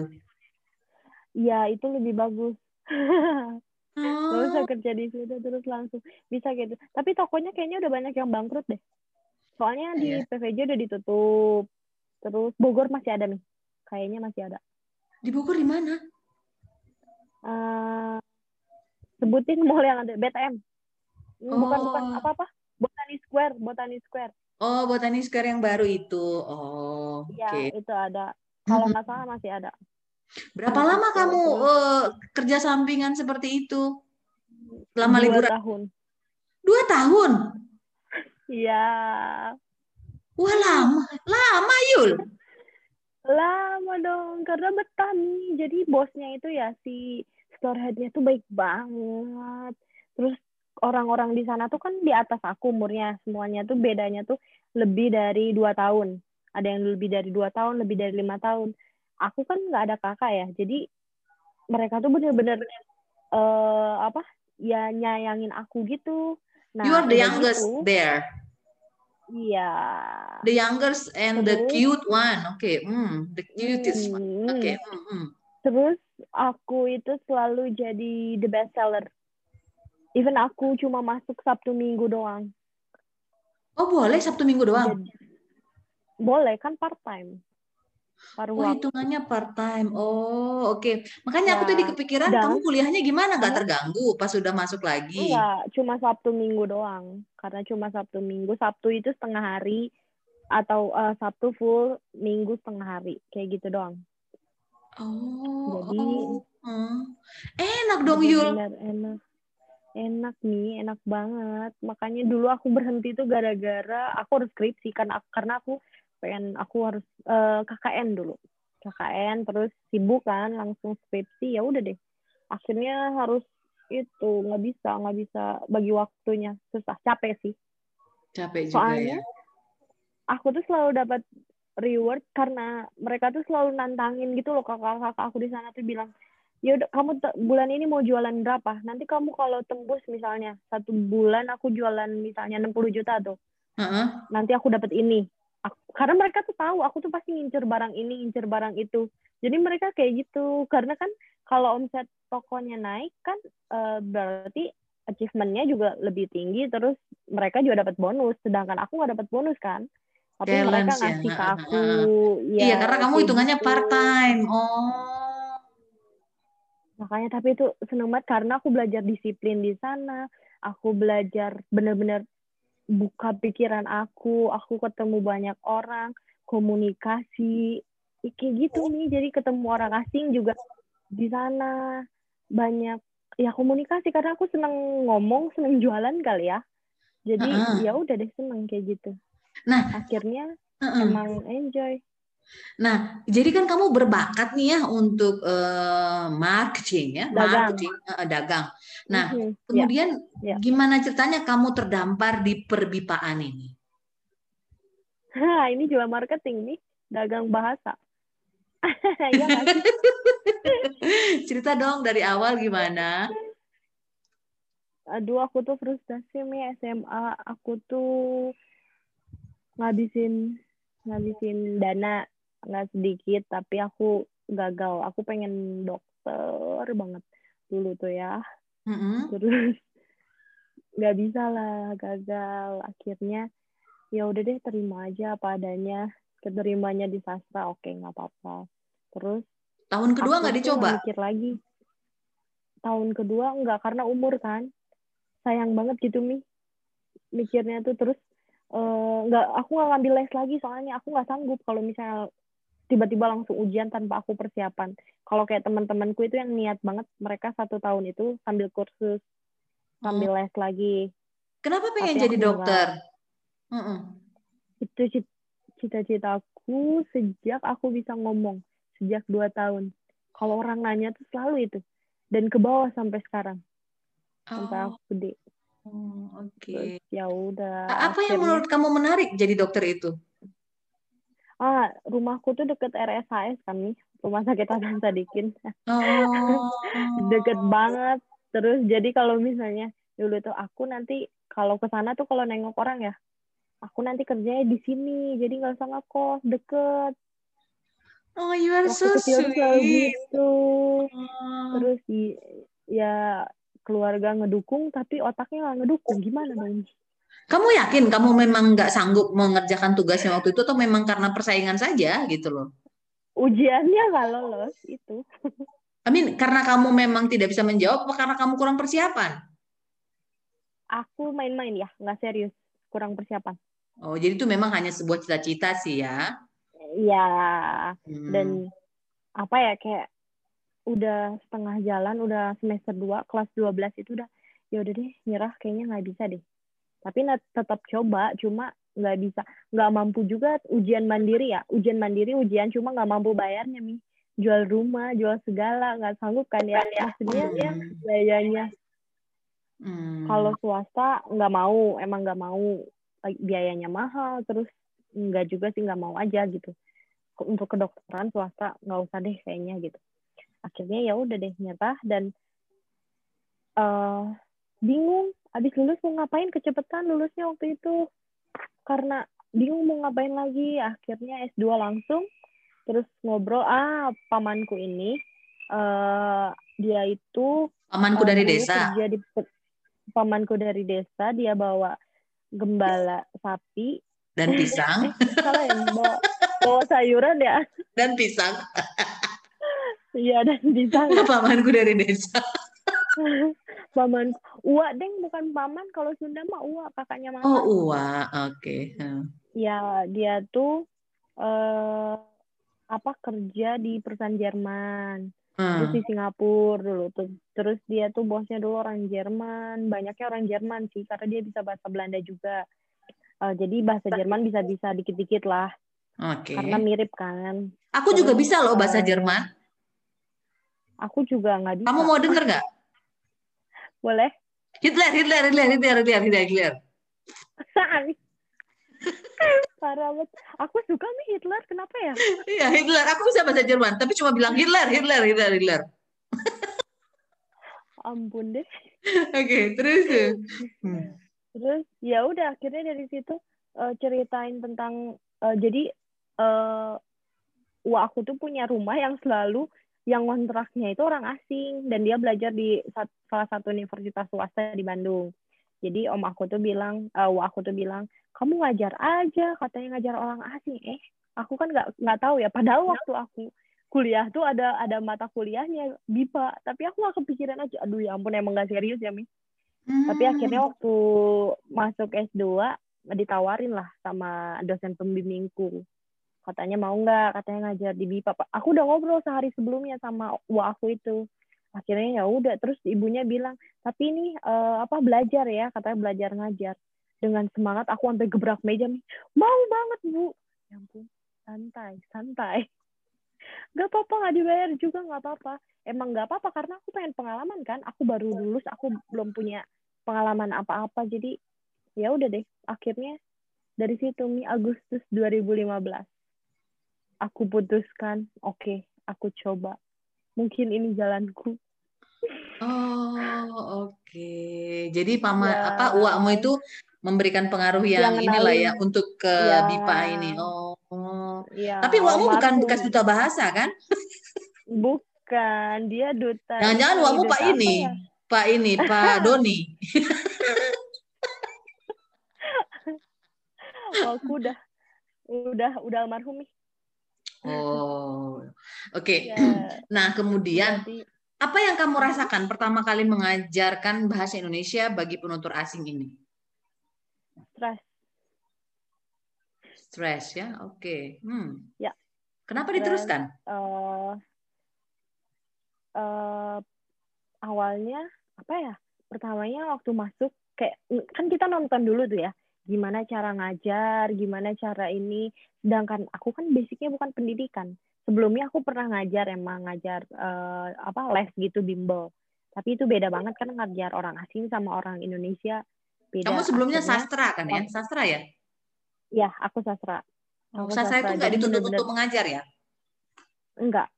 Iya, itu lebih bagus. [LAUGHS] oh. Gak usah kerja di situ terus langsung bisa gitu. Tapi tokonya kayaknya udah banyak yang bangkrut deh. Soalnya di yeah. PVJ udah ditutup. Terus Bogor masih ada nih. Kayaknya masih ada. Di Bogor di mana? Uh, sebutin mall yang ada BTM. Oh. Bukan bukan apa apa? Botani Square, Botani Square. Oh, Botani Square yang baru itu. Oh, Iya, okay. itu ada. Kalau nggak salah masih ada. Berapa nah, lama kamu uh, kerja sampingan seperti itu? Lama Dua liburan? tahun. Dua tahun? Iya. Wah lama, lama Yul. Lama dong, karena betah nih. Jadi bosnya itu ya si store headnya tuh baik banget. Terus orang-orang di sana tuh kan di atas aku umurnya. Semuanya tuh bedanya tuh lebih dari dua tahun. Ada yang lebih dari dua tahun, lebih dari lima tahun. Aku kan nggak ada kakak ya, jadi mereka tuh bener-bener uh, apa ya nyayangin aku gitu. Nah, you are the youngest gitu, there. Iya. The youngest and Terus, the cute one. Oke, okay. hmm, the cutest hmm, one. Oke. Okay. Hmm, hmm. Terus aku itu selalu jadi the best seller. Even aku cuma masuk Sabtu Minggu doang. Oh boleh Sabtu Minggu doang? Jadi, boleh kan part time. Paruh oh, hitungannya part time. Oh, oke. Okay. Makanya ya. aku tadi kepikiran Dan, kamu kuliahnya gimana? Gak terganggu pas sudah masuk lagi? Enggak, cuma Sabtu Minggu doang. Karena cuma Sabtu Minggu. Sabtu itu setengah hari atau uh, Sabtu full, Minggu setengah hari. Kayak gitu doang. Oh. Jadi oh. Hmm. enak dong Yul. Enak. Enak nih, enak banget. Makanya dulu aku berhenti tuh gara-gara aku harus skripsi kan karena aku pengen aku harus uh, eh, KKN dulu. KKN terus sibuk kan langsung skripsi ya udah deh. Akhirnya harus itu nggak bisa nggak bisa bagi waktunya. Susah capek sih. Capek juga soalnya ya. aku tuh selalu dapat reward karena mereka tuh selalu nantangin gitu loh kakak-kakak aku di sana tuh bilang ya udah kamu bulan ini mau jualan berapa? Nanti kamu kalau tembus misalnya satu bulan aku jualan misalnya 60 juta tuh. Uh -huh. nanti aku dapat ini aku, karena mereka tuh tahu aku tuh pasti ngincer barang ini ngincer barang itu. Jadi mereka kayak gitu. Karena kan kalau omset tokonya naik kan uh, berarti achievementnya juga lebih tinggi terus mereka juga dapat bonus. Sedangkan aku nggak dapat bonus kan. Tapi Balance, mereka ya. ngasih ya. ke aku. ya, iya karena kamu hitungannya gitu. part time oh. Makanya tapi itu seneng banget karena aku belajar disiplin di sana. Aku belajar bener-bener buka pikiran aku, aku ketemu banyak orang, komunikasi, kayak gitu nih. Jadi ketemu orang asing juga di sana banyak ya komunikasi karena aku seneng ngomong, seneng jualan kali ya. Jadi uh -uh. ya udah deh seneng kayak gitu. Nah akhirnya uh -uh. emang enjoy. Nah, jadi kan kamu berbakat nih ya untuk uh, marketing ya, dagang. marketing uh, dagang. Nah, mm -hmm. kemudian ya. gimana ceritanya kamu terdampar di perbipaan ini? Ha, ini juga marketing nih, dagang bahasa. [LAUGHS] ya, [LAUGHS] Cerita dong dari awal gimana? Aduh, aku tuh frustasi nih SMA. Aku tuh ngabisin ngabisin dana nggak sedikit tapi aku gagal. Aku pengen dokter banget dulu tuh ya. Mm-hmm. terus [LAUGHS] nggak bisa lah gagal. Akhirnya ya udah deh terima aja apa adanya. Keterimanya di sastra oke nggak apa-apa. Terus tahun kedua nggak dicoba? mikir lagi. Tahun kedua nggak karena umur kan. Sayang banget gitu mi. Mikirnya tuh terus eh, nggak uh, aku nggak ngambil les lagi soalnya. Aku nggak sanggup kalau misalnya tiba-tiba langsung ujian tanpa aku persiapan kalau kayak teman-temanku itu yang niat banget mereka satu tahun itu sambil kursus sambil les lagi kenapa pengen Tapi jadi dokter uh -uh. itu cita-citaku sejak aku bisa ngomong sejak dua tahun kalau orang nanya tuh selalu itu dan ke bawah sampai sekarang sampai oh. aku gede Oh, Oke. Okay. Ya udah. Apa yang menurut kamu menarik jadi dokter itu? Ah, rumahku tuh deket RSHS kan nih, Rumah Sakit Hasan Sadikin. [LAUGHS] Oh. deket banget. Terus jadi kalau misalnya dulu tuh aku nanti kalau ke sana tuh kalau nengok orang ya, aku nanti kerjanya di sini, jadi nggak usah ngekos, deket. Oh, you are Waktu so sweet. gitu. Oh. Terus ya keluarga ngedukung tapi otaknya nggak ngedukung gimana dong kamu yakin kamu memang nggak sanggup mengerjakan tugasnya waktu itu atau memang karena persaingan saja gitu loh? Ujiannya nggak lolos itu. Amin karena kamu memang tidak bisa menjawab apa karena kamu kurang persiapan? Aku main-main ya nggak serius kurang persiapan. Oh jadi itu memang hanya sebuah cita-cita sih ya? Iya hmm. dan apa ya kayak udah setengah jalan, udah semester 2, kelas 12 itu udah ya udah deh nyerah kayaknya nggak bisa deh. Tapi tetap coba, cuma nggak bisa, nggak mampu juga ujian mandiri ya. Ujian mandiri ujian cuma nggak mampu bayarnya nih. Jual rumah, jual segala, nggak sanggup kan ya. Maksudnya ya biayanya. Hmm. Kalau swasta nggak mau, emang nggak mau biayanya mahal, terus nggak juga sih nggak mau aja gitu. Untuk kedokteran swasta nggak usah deh kayaknya gitu akhirnya ya udah deh nyerah dan uh, bingung abis lulus mau ngapain? Kecepetan lulusnya waktu itu. Karena bingung mau ngapain lagi. Akhirnya S2 langsung terus ngobrol ah pamanku ini uh, dia itu pamanku uh, dari desa. jadi pamanku dari desa dia bawa gembala sapi. Dan pisang. [LAUGHS] Eh, salah ya bawa, bawa sayuran ya. [LAUGHS] Dan pisang. Iya dan di sana. [LAUGHS] Pamanku dari desa. Paman Uwa deng bukan paman kalau Sunda mah Uwa kakaknya mama. Oh Uwa, oke. Okay. Hmm. Ya dia tuh eh apa kerja di perusahaan Jerman. Hmm. Terus di Singapura dulu tuh. Terus dia tuh bosnya dulu orang Jerman, banyaknya orang Jerman sih karena dia bisa bahasa Belanda juga. Uh, jadi bahasa Jerman bisa bisa dikit-dikit lah. Oke. Okay. Karena mirip kan. Aku Terus, juga bisa loh bahasa uh, Jerman. Aku juga nggak bisa. Kamu mau denger nggak? Boleh. Hitler, Hitler, Hitler, Hitler, Hitler, Hitler, Hitler. [LAUGHS] Parah banget. Aku suka nih Hitler, kenapa ya? Iya, Hitler. Aku bisa bahasa Jerman, tapi cuma bilang Hitler, Hitler, Hitler, Hitler. Ampun deh. Oke, okay, terus. Hmm. Terus ya udah akhirnya dari situ uh, ceritain tentang uh, jadi uh, wah aku tuh punya rumah yang selalu yang kontraknya itu orang asing dan dia belajar di salah satu universitas swasta di Bandung. Jadi om aku tuh bilang, uh, aku tuh bilang, kamu ngajar aja, katanya ngajar orang asing. Eh, aku kan nggak nggak tahu ya. Padahal waktu aku kuliah tuh ada ada mata kuliahnya BIPA, tapi aku nggak kepikiran aja. Aduh ya ampun emang nggak serius ya mi. Hmm. Tapi akhirnya waktu masuk S2 ditawarin lah sama dosen pembimbingku katanya mau nggak? Katanya ngajar di BIPA. Aku udah ngobrol sehari sebelumnya sama wa aku itu. Akhirnya ya udah terus ibunya bilang tapi ini uh, apa belajar ya katanya belajar ngajar. Dengan semangat aku sampai gebrak meja nih. Mau banget bu. Ya ampun santai santai. [LAUGHS] Nggak apa-apa nggak dibayar juga nggak apa-apa. Emang nggak apa-apa karena aku pengen pengalaman kan. Aku baru lulus aku belum punya pengalaman apa-apa. Jadi ya udah deh akhirnya dari situ nih Agustus 2015 aku putuskan oke okay, aku coba mungkin ini jalanku oh oke okay. jadi paman ya. apa uakmu itu memberikan pengaruh yang, yang inilah ya untuk ke ya. BIPA ini oh, ya. tapi uakmu bukan bekas duta bahasa kan bukan dia duta jangan-jangan uakmu pak ini ya? pak ini pak [LAUGHS] Doni oh, aku udah udah udah almarhum nih oh oke. Okay. ya, [CLEARS THROAT] nah kemudian apa yang kamu rasakan pertama kali mengajarkan bahasa Indonesia bagi penutur asing ini? Stres stres ya? Oke. Okay. hmm. ya. Kenapa stress, diteruskan? uh, uh, awalnya apa ya pertamanya waktu masuk kayak kan kita nonton dulu tuh ya gimana cara ngajar, gimana cara ini. Sedangkan aku kan basicnya bukan pendidikan. Sebelumnya aku pernah ngajar emang ngajar uh, apa les gitu bimbel. Tapi itu beda banget kan ngajar orang asing sama orang Indonesia. Beda. Kamu sebelumnya Akhirnya, sastra kan ya? Sastra ya? Iya, aku sastra. Aku sastra, sastra itu nggak dituntut untuk mengajar ya? Enggak.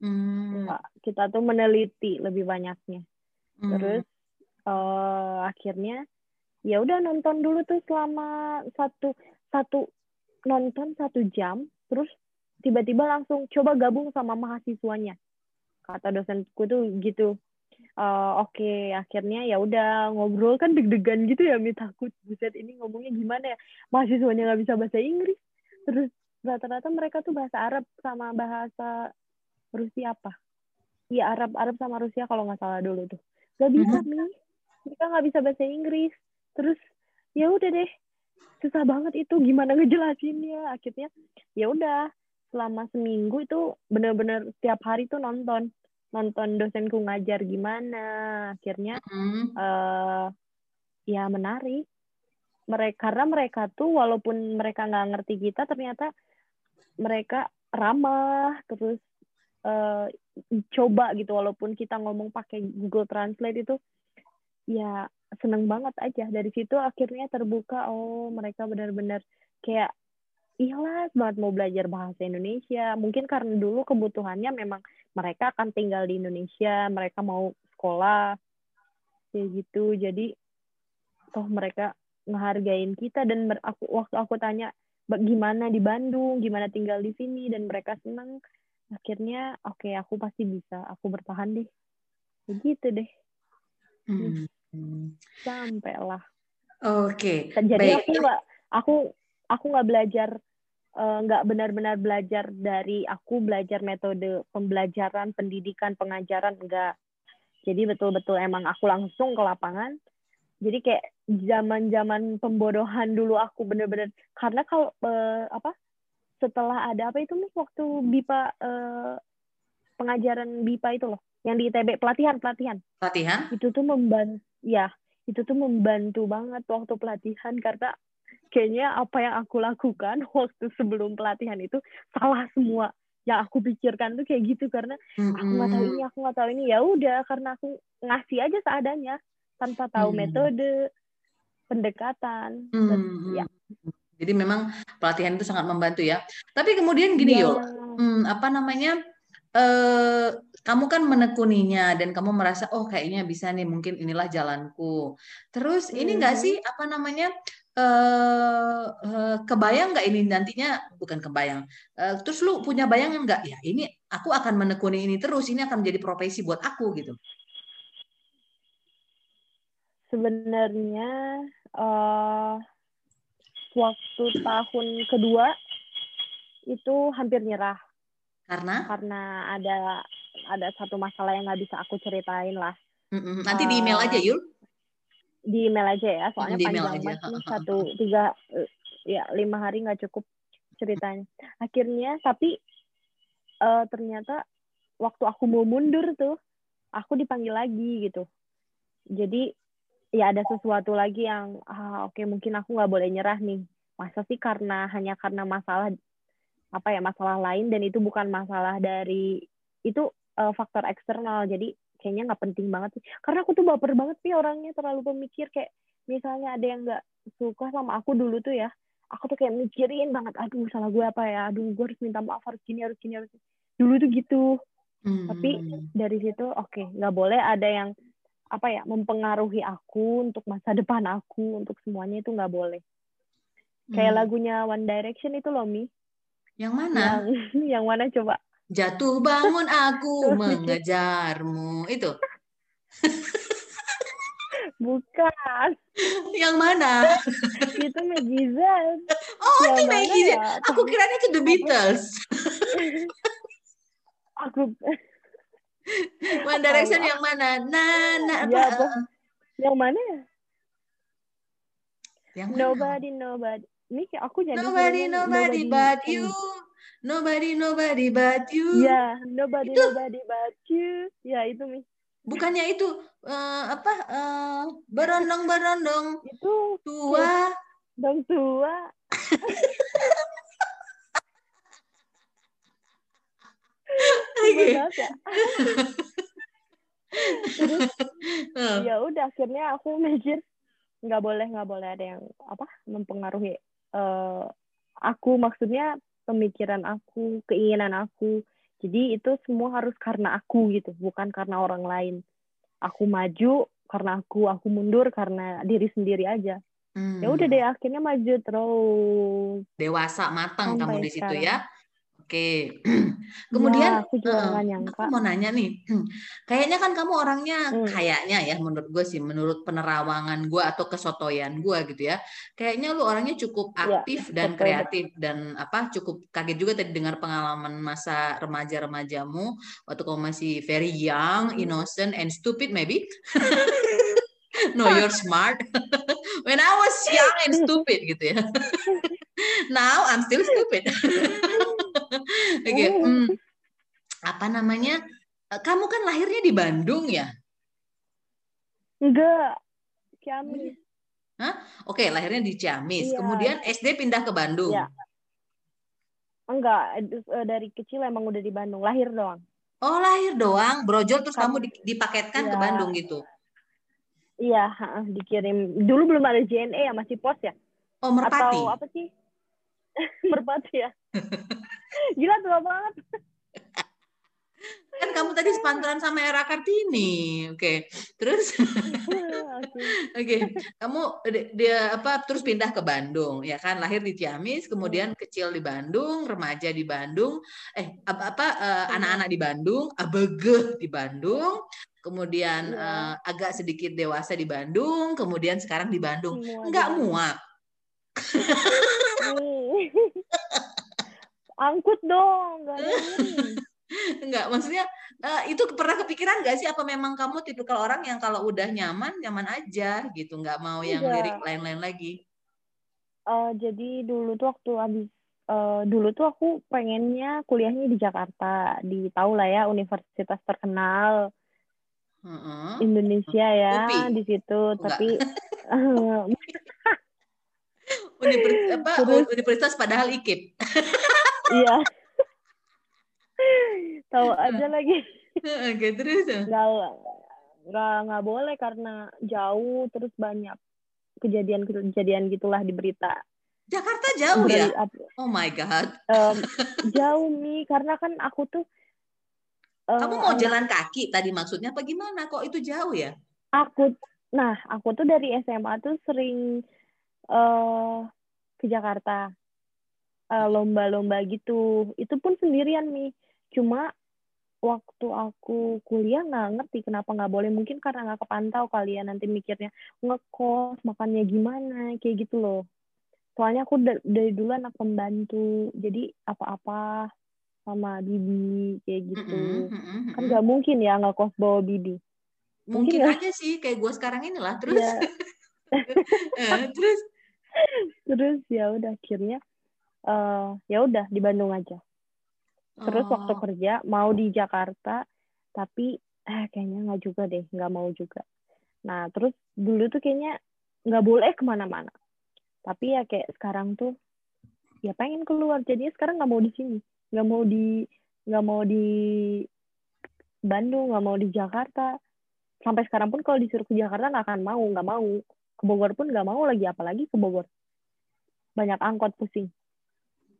Hmm. Enggak. Kita tuh meneliti lebih banyaknya. Hmm. Terus uh, akhirnya ya udah nonton dulu tuh selama satu satu nonton satu jam terus tiba-tiba langsung coba gabung sama mahasiswanya. Kata dosenku tuh gitu uh, oke okay. akhirnya ya udah ngobrol kan deg-degan gitu ya mi takut. Buset ini ngomongnya gimana ya? Mahasiswanya nggak bisa bahasa Inggris. Terus rata-rata mereka tuh bahasa Arab sama bahasa Rusia apa? Iya Arab Arab sama Rusia kalau nggak salah dulu tuh. Gak bisa mm -hmm. mi. Mereka nggak bisa bahasa Inggris terus ya udah deh. Susah banget itu gimana ngejelasinnya? Akhirnya ya udah selama seminggu itu bener-bener setiap hari tuh nonton. Nonton dosenku ngajar gimana. Akhirnya mm. uh, ya menarik. Mereka karena mereka tuh walaupun mereka nggak ngerti kita ternyata mereka ramah terus uh, coba gitu. Walaupun kita ngomong pakai Google Translate itu ya seneng banget aja. Dari situ akhirnya terbuka oh mereka benar-benar kayak ikhlas banget mau belajar bahasa Indonesia. Mungkin karena dulu kebutuhannya memang mereka akan tinggal di Indonesia mereka mau sekolah kayak gitu. Jadi toh mereka ngehargain kita dan aku waktu aku tanya gimana di Bandung? Gimana tinggal di sini? Dan mereka senang akhirnya oke okay, aku pasti bisa aku bertahan deh. Begitu deh. Hmm. Sampai lah. Oke. Okay. Jadi Baik. aku nggak aku aku nggak belajar eh, nggak uh, benar-benar belajar dari aku belajar metode pembelajaran pendidikan pengajaran enggak. Jadi betul-betul emang aku langsung ke lapangan. Jadi kayak zaman-zaman pembodohan dulu aku bener-bener karena kalau uh, apa setelah ada apa itu nih waktu BIPA uh, pengajaran BIPA itu loh yang di ITB pelatihan pelatihan pelatihan itu tuh membantu ya itu tuh membantu banget waktu pelatihan karena kayaknya apa yang aku lakukan [LAUGHS] waktu sebelum pelatihan itu salah semua yang aku pikirkan tuh kayak gitu karena mm-hmm. aku nggak tahu ini aku nggak tahu ini ya udah karena aku ngasih aja seadanya tanpa tahu mm-hmm. metode pendekatan mm-hmm. dan, ya jadi memang pelatihan itu sangat membantu ya tapi kemudian gini ya. yo hmm, apa namanya eh, kamu kan menekuninya dan kamu merasa oh kayaknya bisa nih mungkin inilah jalanku. Terus ini enggak sih apa namanya eh, eh, kebayang nggak ini nantinya bukan kebayang. Eh, terus lu punya bayangan nggak ya ini aku akan menekuni ini terus ini akan menjadi profesi buat aku gitu. Sebenarnya uh, waktu tahun kedua itu hampir nyerah karena karena ada ada satu masalah yang nggak bisa aku ceritain lah. Mm-mm. Nanti di email aja Yul. Di email aja ya, soalnya di panjang banget satu tiga ya lima hari nggak cukup ceritanya. Akhirnya tapi uh, ternyata waktu aku mau mundur tuh aku dipanggil lagi gitu. Jadi ya ada sesuatu lagi yang ah, oke okay, mungkin aku nggak boleh nyerah nih. Masa sih karena hanya karena masalah apa ya masalah lain dan itu bukan masalah dari itu uh, faktor eksternal. Jadi kayaknya nggak penting banget sih. Karena aku tuh baper banget sih orangnya terlalu pemikir. Kayak misalnya ada yang nggak suka sama aku dulu tuh ya aku tuh kayak mikirin banget aduh salah gue apa ya? Aduh gue harus minta maaf harus gini harus gini harus gini. dulu tuh gitu. Hmm. tapi dari situ oke okay, nggak boleh ada yang apa ya mempengaruhi aku untuk masa depan aku untuk semuanya itu nggak boleh. Kayak hmm. lagunya One Direction itu loh mi yang mana yang, [LAUGHS] yang mana coba Jatuh bangun aku [LAUGHS] mengejarmu. Itu. [LAUGHS] Bukan. Yang mana? itu Jesus. Oh, Yang itu Maggie. ya? Aku kiranya itu The Beatles. Aku One Direction yang mana? Nah, nah apa? Ya, apa? yang mana ya? Yang mana? Nobody, nobody. Ini kayak aku jadi Nobody, nobody but you. Nobody, nobody but you. Ya, nobody, Itu. nobody but you. Ya, itu Mi. Bukannya itu eh, apa? eh, berondong-berondong Itu tua. dong tua. [LAUGHS] Ya. Terus Eh, [LAUGHS] ya udah akhirnya aku mikir nggak boleh nggak boleh ada yang apa mempengaruhi eh, aku maksudnya pemikiran aku keinginan aku jadi itu semua harus karena aku gitu bukan karena orang lain aku maju karena aku aku mundur karena diri sendiri aja hmm. ya udah deh akhirnya maju terus Dewasa matang kamu Sampai di situ sekarang. ya. Oke. Kemudian ya, aku nyangka Aku mau nanya nih, [CLEARS THROAT] kayaknya kan kamu orangnya Hmm. kayaknya ya menurut gue sih, menurut penerawangan gue atau kesotoyan gue gitu ya, kayaknya lu orangnya cukup Ya, aktif dan betul, kreatif dan apa cukup kaget juga tadi dengar pengalaman masa remaja-remajamu waktu kamu masih very young, Hmm. innocent and stupid maybe. [LAUGHS] no, you're smart. [LAUGHS] When I was young and stupid gitu ya. [LAUGHS] Now I'm still stupid. [LAUGHS] Oke, Oh. hmm, apa namanya? Eh, Kamu kan lahirnya di Bandung ya? enggak Ciamis Oke, lahirnya di Ciamis. Iya. Kemudian SD pindah ke Bandung. Iya. enggak eh, dari kecil emang udah di Bandung lahir doang Oh, lahir doang, brojol terus kamu Kamu- di- dipaketkan ke Iya. Bandung gitu. Iya, dikirim. Dulu belum ada JNE ya, masih pos ya? Oh, Merpati. Atau apa sih? Merpati ya. Gila tua banget. Kan kamu tadi sepantaran sama Era Kartini. Oke. Terus Oke. Oke, kamu di- dia apa terus pindah ke Bandung ya kan lahir di Ciamis, kemudian kecil di Bandung, remaja di Bandung, eh apa apa eh, anak-anak di Bandung, abege di Bandung, kemudian Iya. eh, agak sedikit dewasa di Bandung, kemudian sekarang di Bandung. Bandung. muak. [LAUGHS] Nih. [LAUGHS] Angkut dong, nggak ada ini. Enggak, [LAUGHS] maksudnya eh, itu pernah kepikiran nggak sih apa memang kamu tipikal orang yang kalau udah nyaman, nyaman aja gitu, nggak mau yang Enggak. lirik lain-lain lagi. Eh, jadi dulu tuh waktu habis eh, dulu tuh aku pengennya kuliahnya di Jakarta, di tahu lah ya universitas terkenal Heeh. Indonesia ya UPI. di situ. Enggak. Tapi [LAUGHS] Universitas [LAUGHS] apa Terus- universitas padahal IKIP. [LAUGHS] iya. tahu aja lagi. Oke, terus. nggak nggak nggak boleh karena jauh terus banyak kejadian-kejadian gitulah di berita. Jakarta jauh ya? Beri- ap- Oh my god. em, [LAUGHS] jauh nih karena kan aku tuh Kamu mau jalan kaki tadi maksudnya apa gimana? Kok itu jauh ya? aku nah aku tuh dari SMA tuh sering eh ke Jakarta. Eh, lomba-lomba gitu. Itu pun sendirian nih cuma waktu aku kuliah nggak ngerti kenapa nggak boleh. Mungkin karena nggak kepantau kalian nanti mikirnya ngekos makannya gimana kayak gitu loh. Soalnya aku da- dari dulu anak pembantu. Jadi apa-apa sama bibi kayak gitu. Mm-mm, mm-mm, kan mm-mm. nggak mungkin ya ngekos bawa bibi. Mungkin mungkin ya. aja sih kayak gue sekarang inilah. Terus, ya [LAUGHS] Eh, terus. Terus ya udah akhirnya eh ya udah di Bandung aja. Terus Oh, waktu kerja mau di Jakarta tapi eh kayaknya nggak juga deh nggak mau juga. Nah terus dulu tuh kayaknya nggak boleh ke mana-mana. Tapi ya kayak sekarang tuh ya pengen keluar. Jadinya sekarang nggak mau di sini. Nggak mau di nggak mau di Bandung nggak mau di Jakarta. Sampai sekarang pun kalau disuruh ke Jakarta nggak akan mau nggak mau ke Bogor pun nggak mau lagi apalagi ke Bogor banyak angkot pusing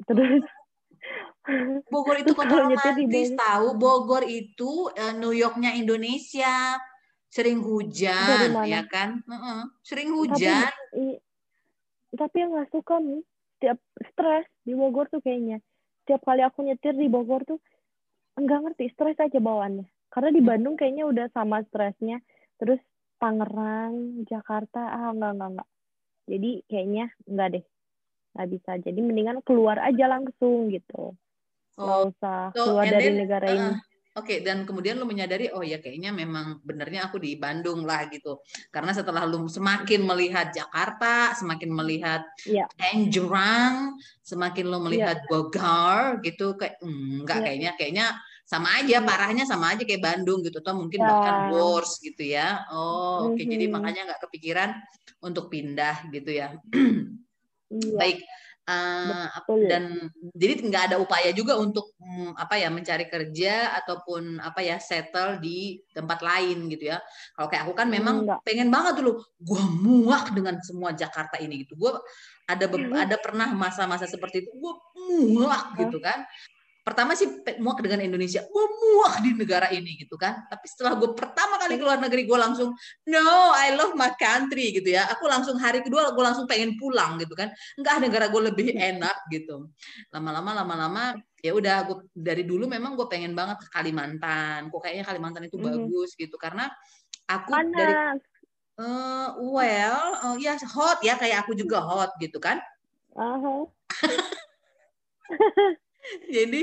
terus [LAUGHS] Bogor itu kota romantis tahu. Bogor itu eh, New Yorknya Indonesia. Sering hujan, ya kan? Sering hujan. I- tapi yang nggak suka nih setiap stres di Bogor tuh kayaknya setiap kali aku nyetir di Bogor tuh enggak ngerti stres aja bawaannya karena di Bandung kayaknya udah sama stresnya terus Tangerang Jakarta. Ah enggak enggak enggak. Jadi kayaknya enggak deh. Nggak bisa. Jadi mendingan keluar aja langsung gitu. Nggak Oh, usah so keluar dari then negara uh, ini. Oke, dan kemudian lu menyadari, oh ya kayaknya memang benernya aku di Bandung lah gitu. Karena setelah lu semakin melihat Jakarta, semakin melihat Iya. Tangerang, semakin lu melihat Bogor gitu, kayak "Hmm, enggak Iya. kayaknya kayaknya sama aja, Iya. parahnya sama aja kayak Bandung gitu, atau mungkin Ya. bahkan worse gitu ya. Oh, oke, jadi Mhm. makanya nggak kepikiran untuk pindah gitu ya. [CLEARS THROAT] iya Baik. Eh, betul dan jadi nggak ada upaya juga untuk mm, apa ya mencari kerja ataupun apa ya settle di tempat lain gitu ya. Kalau kayak aku kan memang Enggak. pengen banget dulu, gua muak dengan semua Jakarta ini gitu. Gua ada ada pernah masa-masa seperti itu, gua muak gitu kan. Pertama sih muak dengan Indonesia, gua muak di negara ini gitu kan. Tapi setelah gue pertama kali keluar negeri, gue langsung no, I love my country gitu ya. Aku langsung hari kedua gue langsung pengen pulang gitu kan enggak negara gue lebih enak gitu lama-lama lama-lama ya udah gue dari dulu memang gue pengen banget ke Kalimantan kok kayaknya Kalimantan itu Mhm. bagus gitu karena aku dari panas eh, well eh, ya hot ya kayak aku juga hot gitu kan Aha. [LAUGHS] [LAUGHS] jadi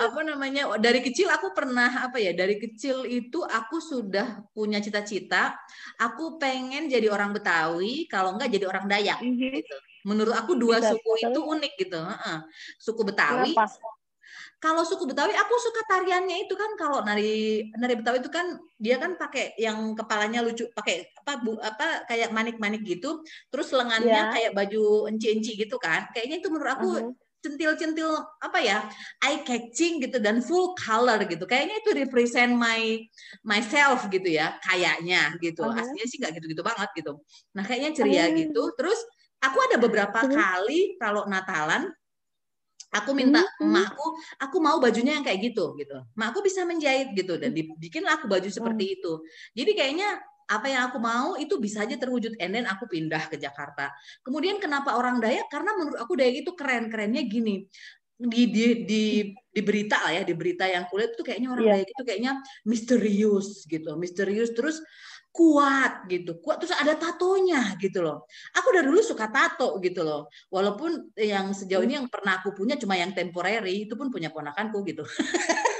apa namanya dari kecil aku pernah apa ya dari kecil itu aku sudah punya cita-cita aku pengen jadi orang Betawi kalau enggak jadi orang Dayak Mhm. gitu menurut aku dua Bisa, suku itu terus? unik gitu Heeh. suku Betawi kenapa kalau suku Betawi aku suka tariannya itu kan kalau nari nari Betawi itu kan dia kan pakai yang kepalanya lucu pakai apa bu, apa kayak manik-manik gitu terus lengannya Ya. kayak baju enci-enci gitu kan kayaknya itu menurut aku Aha. Centil-centil apa ya eye catching gitu dan full color gitu kayaknya itu represent my myself gitu ya kayaknya gitu Aha. aslinya sih nggak gitu-gitu banget gitu nah kayaknya ceria Oh. gitu terus aku ada beberapa Terus? kali kalau Natalan aku minta Hmm. emakku aku mau bajunya yang kayak gitu gitu emakku bisa menjahit gitu dan dibikin aku baju seperti itu jadi kayaknya apa yang aku mau itu bisa aja terwujud. And then aku pindah ke Jakarta. Kemudian kenapa orang Dayak? Karena menurut aku Dayak itu keren. Kerennya gini. Di di di di berita lah ya di berita yang kulihat itu kayaknya orang Iya. Dayak itu kayaknya misterius gitu. Misterius terus kuat gitu. Kuat terus ada tatonya gitu loh. Aku dari dulu suka tato gitu loh. Walaupun yang sejauh ini yang pernah aku punya cuma yang temporary itu pun punya ponakanku gitu [LAUGHS]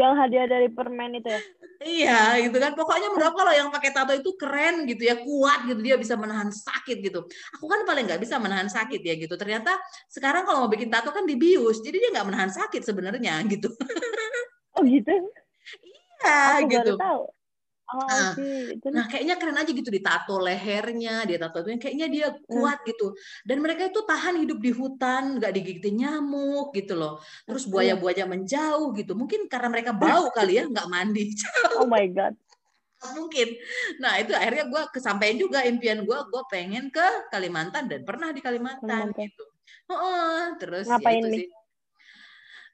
yang hadiah dari permen itu ya? Iya gitu kan. Pokoknya menurut kalau yang pakai tato itu keren gitu ya kuat gitu. Dia bisa menahan sakit gitu. Aku kan paling nggak bisa menahan sakit ya gitu. Ternyata sekarang kalau mau bikin tato kan dibius jadi dia nggak menahan sakit sebenarnya gitu. Oh gitu? Ya aku gitu. baru tahu oh Ah. terus Nah, kayaknya keren aja gitu ditato lehernya, dia tato itu kayaknya dia Hmm. kuat gitu. Dan mereka itu tahan hidup di hutan, nggak digigitin nyamuk gitu loh. Terus buaya-buaya menjauh gitu. Mungkin karena mereka bau [LAUGHS] kali ya, nggak mandi. [LAUGHS] oh my god Mungkin. Nah, itu akhirnya gue kesampaian juga impian gue, gue pengen ke Kalimantan dan pernah di Kalimantan Kalimantan. gitu. Oh, terus ya Ngapain itu nih? sih.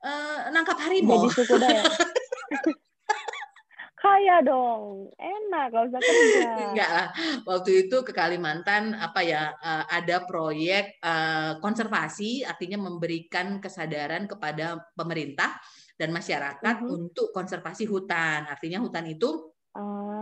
Eh, nangkap harimau. jadi suku [LAUGHS] kaya dong enak gak usah kerja [LAUGHS] Enggak lah. Waktu itu ke Kalimantan apa ya eh, ada proyek eh, konservasi artinya memberikan kesadaran kepada pemerintah dan masyarakat Mhm. untuk konservasi hutan. Artinya hutan itu ah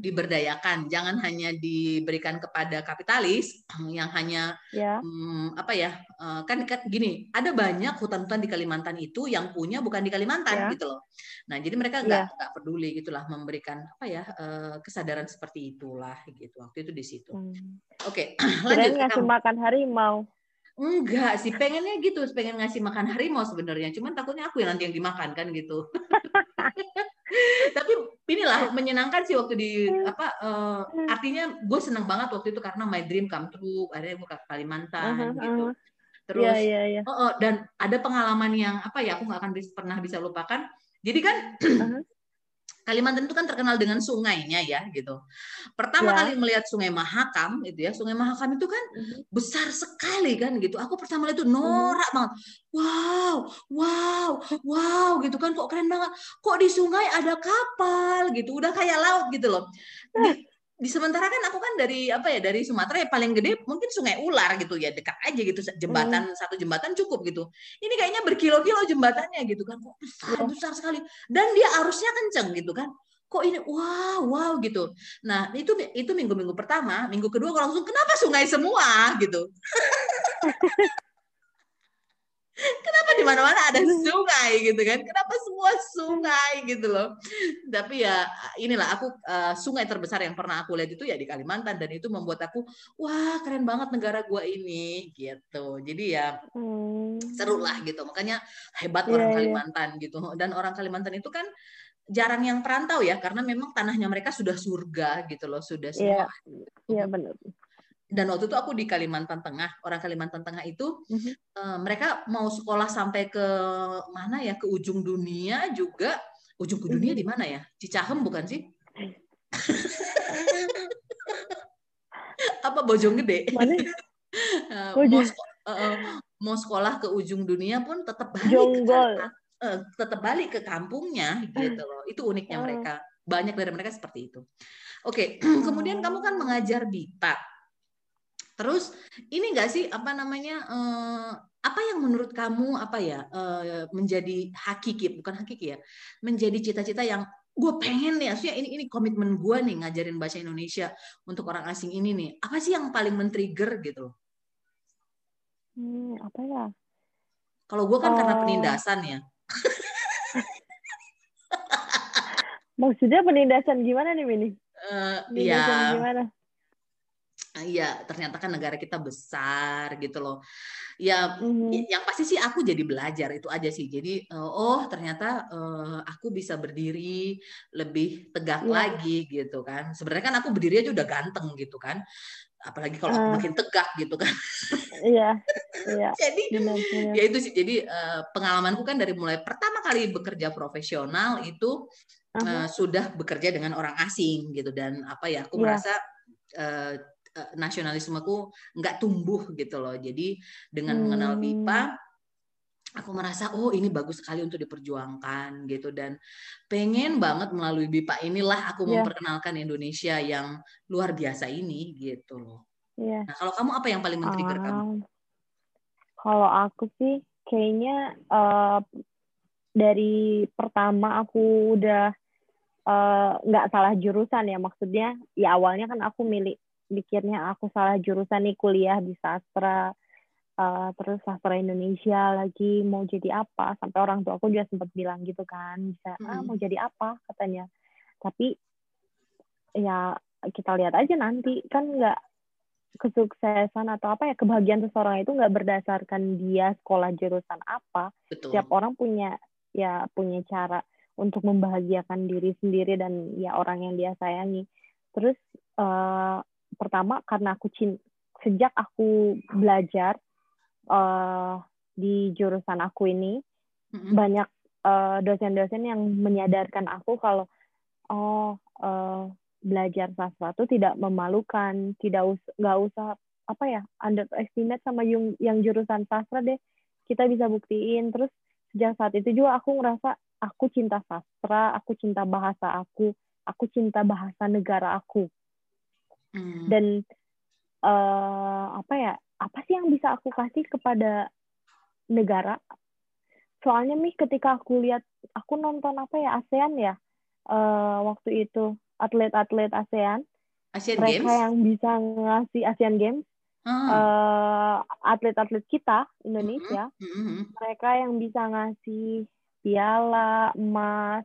diberdayakan, jangan hanya diberikan kepada kapitalis yang hanya ya. hmm, apa ya eh, kan kan gini ada banyak hutan-hutan di Kalimantan itu yang punya bukan di Kalimantan Ya. gitu loh. Nah jadi mereka Ya. nggak nggak peduli gitulah memberikan apa ya eh, kesadaran seperti itulah gitu. Waktu itu di situ. Hmm. oke [CLEARS THROAT] kirain lanjut ngasih makan harimau. Enggak sih pengennya gitu pengen ngasih makan harimau sebenarnya. Cuman takutnya aku yang nanti yang dimakan kan gitu [LAUGHS] [LAUGHS] tapi inilah menyenangkan sih waktu di apa eh, artinya gue seneng banget waktu itu karena my dream come true akhirnya gue ke Kalimantan Aha, gitu aha. terus Iya iya iya. Oh, oh, dan ada pengalaman yang apa ya aku nggak akan bis- pernah bisa lupakan. Jadi kan Aha. Kalimantan itu kan terkenal dengan sungainya ya gitu. Pertama Ya. kali melihat Sungai Mahakam itu ya, Sungai Mahakam itu kan Mhm. besar sekali kan gitu. Aku pertama lihat itu norak banget. Wow, wow, wow gitu kan kok keren banget. Kok di sungai ada kapal gitu. Udah kayak laut gitu loh. Di, di sementara kan aku kan dari apa ya dari Sumatera ya paling gede mungkin Sungai Ular gitu ya dekat aja gitu jembatan satu jembatan cukup gitu. Ini kayaknya berkilo-kilo jembatannya gitu kan kok besar Iya. besar sekali dan dia arusnya kenceng gitu kan. kok ini wow wow gitu nah itu itu minggu minggu pertama minggu kedua aku langsung kenapa sungai semua gitu [LAUGHS] kenapa di mana-mana ada sungai gitu kan? Kenapa semua sungai gitu loh? Tapi ya inilah aku uh, sungai terbesar yang pernah aku lihat itu ya di Kalimantan dan itu membuat aku wah keren banget negara gua ini gitu. Jadi ya hmm. seru lah gitu. Makanya hebat yeah, orang yeah. Kalimantan gitu. Dan orang Kalimantan itu kan jarang yang perantau ya karena memang tanahnya mereka sudah surga gitu loh sudah semua. Iya yeah, yeah, benar dan waktu itu aku di Kalimantan Tengah orang Kalimantan Tengah itu mm-hmm. uh, mereka mau sekolah sampai ke mana ya ke ujung dunia juga ujung ke dunia mm-hmm. di mana ya Cicahem bukan sih [LAUGHS] apa Bojonggede mana uh, [LAUGHS] mau, uh, mau sekolah ke ujung dunia pun tetap balik Jonggol. ke uh, tetap balik ke kampungnya gitu loh itu uniknya oh. mereka banyak dari mereka seperti itu oke okay. [CLEARS THROAT] kemudian kamu kan mengajar BIPA Terus ini enggak sih apa namanya eh, apa yang menurut kamu apa ya eh, menjadi hakiki bukan hakiki ya menjadi cita-cita yang gue pengen nih maksudnya ini ini komitmen gue nih ngajarin bahasa Indonesia untuk orang asing ini nih apa sih yang paling men-trigger gitu Hmm, apa ya? Kalau gue kan uh... karena penindasan ya. [LAUGHS] Maksudnya penindasan gimana nih Mini? Uh, ya. Gimana? Iya, ternyata kan negara kita besar gitu loh. Ya, mm. yang pasti sih aku jadi belajar itu aja sih. Jadi, uh, oh ternyata uh, aku bisa berdiri lebih tegak yeah. lagi gitu kan. Sebenarnya kan aku berdiri aja udah ganteng gitu kan. Apalagi kalau aku uh. makin tegak gitu kan. Iya. Iya. [LAUGHS] jadi, benar, benar. ya itu sih. Jadi uh, pengalamanku kan dari mulai pertama kali bekerja profesional itu uh -huh. uh, sudah bekerja dengan orang asing gitu dan apa ya? Aku yeah. merasa uh, Eh, nasionalismeku nggak tumbuh gitu loh. Jadi dengan hmm. mengenal BIPA aku merasa oh ini bagus sekali untuk diperjuangkan gitu dan pengen banget melalui BIPA inilah aku yeah. memperkenalkan Indonesia yang luar biasa ini gitu loh. Yeah. Nah, kalau kamu apa yang paling men-trigger um, kamu? Kalau aku sih kayaknya uh, dari pertama aku udah eh, nggak uh, salah jurusan ya maksudnya ya awalnya kan aku milih mikirnya aku salah jurusan nih kuliah di sastra uh, terus sastra Indonesia lagi mau jadi apa? Sampai orang tua aku juga sempat bilang gitu kan bisa ah mau jadi apa? katanya. Tapi ya kita lihat aja nanti. Kan nggak kesuksesan atau apa ya kebahagiaan seseorang itu nggak berdasarkan dia sekolah jurusan apa. Betul. setiap orang punya ya punya cara untuk membahagiakan diri sendiri dan ya orang yang dia sayangi. Terus uh, pertama karena aku cinta sejak aku belajar uh, di jurusan aku ini mm-hmm. banyak uh, dosen-dosen yang menyadarkan aku kalau oh uh, belajar sastra itu tidak memalukan tidak us nggak usah apa ya underestimate sama yang, yang jurusan sastra deh. Kita bisa buktiin. Terus sejak saat itu juga aku ngerasa aku cinta sastra aku cinta bahasa aku aku cinta bahasa negara aku Hmm. Dan uh, apa ya? Apa sih yang bisa aku kasih kepada negara? Soalnya nih ketika aku lihat aku nonton apa ya ASEAN ya uh, waktu itu atlet-atlet ASEAN Asian mereka Games? yang bisa ngasih ASEAN Games hmm. uh, atlet-atlet kita Indonesia hmm. Hmm. mereka yang bisa ngasih piala emas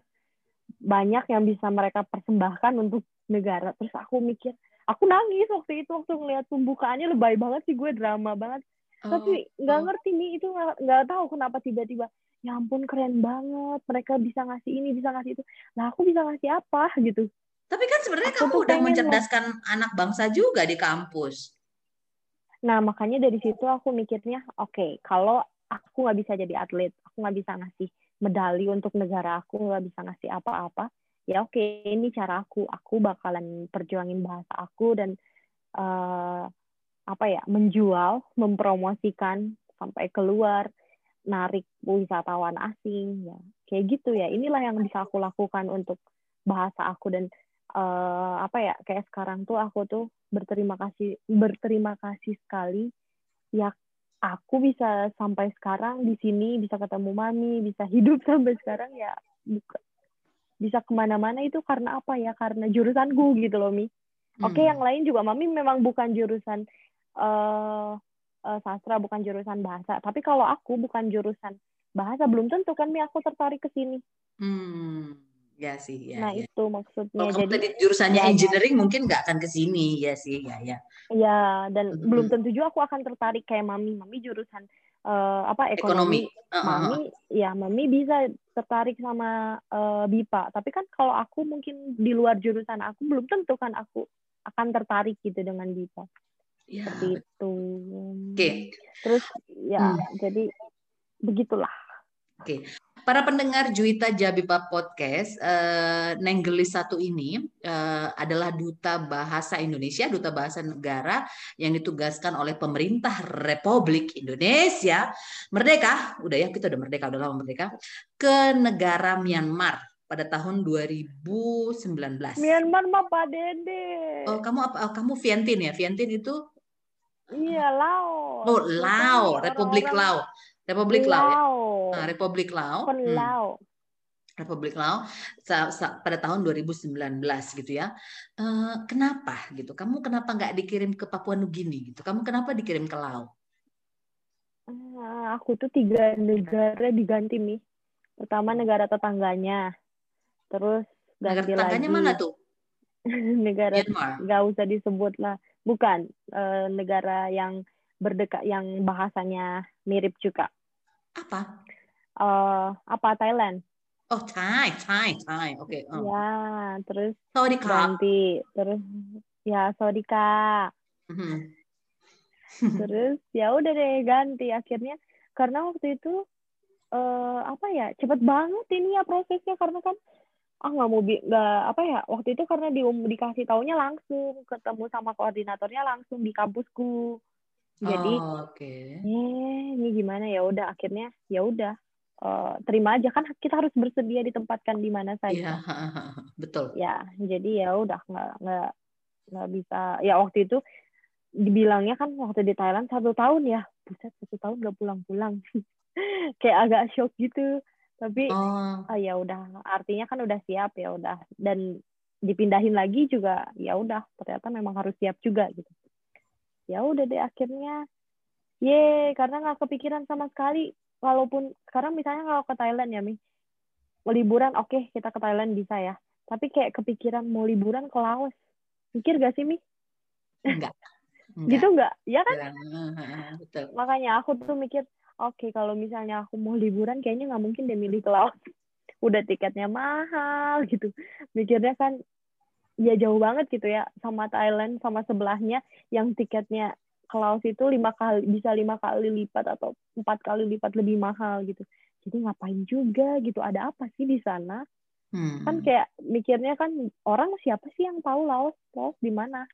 banyak yang bisa mereka persembahkan untuk negara terus aku mikir aku nangis waktu itu waktu ngeliat pembukaannya lebay banget sih gue drama banget oh, tapi nggak oh. ngerti nih itu nggak tahu kenapa tiba-tiba ya ampun keren banget mereka bisa ngasih ini bisa ngasih itu nah aku bisa ngasih apa gitu tapi kan sebenarnya kamu udah mencerdaskan lah. anak bangsa juga di kampus nah makanya dari situ aku mikirnya oke okay, kalau aku nggak bisa jadi atlet aku nggak bisa ngasih medali untuk negara aku nggak bisa ngasih apa-apa ya oke okay, ini cara aku. Aku bakalan perjuangin bahasa aku dan uh, apa ya menjual mempromosikan sampai keluar narik wisatawan asing ya. Kayak gitu ya. Inilah yang bisa aku lakukan untuk bahasa aku dan uh, apa ya kayak sekarang tuh aku tuh berterima kasih berterima kasih sekali. Ya aku bisa sampai sekarang di sini bisa ketemu mami bisa hidup [LAUGHS] sampai sekarang ya bisa ke mana-mana itu karena apa ya karena jurusanku gitu loh mi oke okay, hmm. yang lain juga mami memang bukan jurusan uh, uh, sastra bukan jurusan bahasa tapi kalau aku bukan jurusan bahasa belum tentu kan mi aku tertarik ke sini hmm Ya sih, ya. Nah ya. itu maksudnya. Kalau Jadi tadi jurusannya ya, engineering mungkin nggak akan ke sini, ya sih, ya ya. Iya, dan hmm. belum tentu juga aku akan tertarik kayak mami. Mami jurusan uh, apa ekonomi. ekonomi. Uh -huh. Mami, ya mami bisa tertarik sama uh, BIPA. Tapi kan kalau aku mungkin di luar jurusan aku belum tentu kan aku akan tertarik gitu dengan BIPA. Ya. Seperti itu. Oke. Okay. Terus ya, hmm. jadi begitulah. Oke. Okay. Para pendengar Juita Jabipa Podcast, eh, Nenggelis satu ini eh, adalah duta bahasa Indonesia, duta bahasa negara yang ditugaskan oleh pemerintah Republik Indonesia merdeka, udah ya kita udah merdeka, udah lama merdeka, ke negara Myanmar pada tahun 2019. Myanmar mah Pak Dede. Oh, kamu apa? Oh, kamu Viantin ya? Viantin itu? Iya, Lao. Oh, Lao, Republik Lao. Republik Lao. Ya? Nah, Republik Lao. Hmm. Lao. Republik Lao pada tahun 2019 gitu ya. Uh, kenapa gitu? Kamu kenapa nggak dikirim ke Papua Nugini gitu? Kamu kenapa dikirim ke Lao? Uh, aku tuh tiga negara diganti nih. Pertama negara tetangganya, terus negara tetangganya lagi. mana tuh? [LAUGHS] negara nggak usah disebut lah. Bukan uh, negara yang berdekat yang bahasanya mirip juga. Apa? Uh, apa Thailand? Oh, Thai, Thai, Thai. Oke. Okay. Oh. Ya, terus sorry, ganti. Terus ya, sorry Kak. Mm-hmm. [LAUGHS] terus ya udah deh ganti akhirnya karena waktu itu uh, apa ya cepet banget ini ya prosesnya karena kan ah nggak mau nggak apa ya waktu itu karena di dikasih taunya langsung ketemu sama koordinatornya langsung di kampusku jadi oh, okay. eh ini gimana? Ya udah. Akhirnya ya udah uh, terima aja. Kan kita harus bersedia ditempatkan di mana saja. Yeah, betul. Ya jadi ya udah nggak nggak nggak bisa. Ya waktu itu dibilangnya kan waktu di Thailand satu tahun ya. Buset satu tahun nggak pulang-pulang. [LAUGHS] Kayak agak shock gitu. Tapi oh. oh ya udah artinya kan udah siap ya udah. Dan dipindahin lagi juga ya udah ternyata memang harus siap juga gitu ya udah deh akhirnya. Ye karena nggak kepikiran sama sekali. Walaupun sekarang misalnya kalau ke Thailand ya mi. Liburan oke okay, kita ke Thailand bisa ya. Tapi kayak kepikiran mau liburan ke Laos. Mikir gak sih mi? Enggak, enggak. [LAUGHS] gitu enggak ya kan? Betul. makanya aku tuh mikir oke okay, kalau misalnya aku mau liburan kayaknya nggak mungkin deh milih ke Laos. [LAUGHS] Udah tiketnya mahal gitu. Mikirnya kan ya jauh banget gitu ya sama Thailand sama sebelahnya yang tiketnya ke Laos itu lima kali bisa lima kali lipat atau empat kali lipat lebih mahal gitu jadi ngapain juga gitu ada apa sih di sana hmm. kan kayak mikirnya kan orang siapa sih yang tahu Laos Laos di mana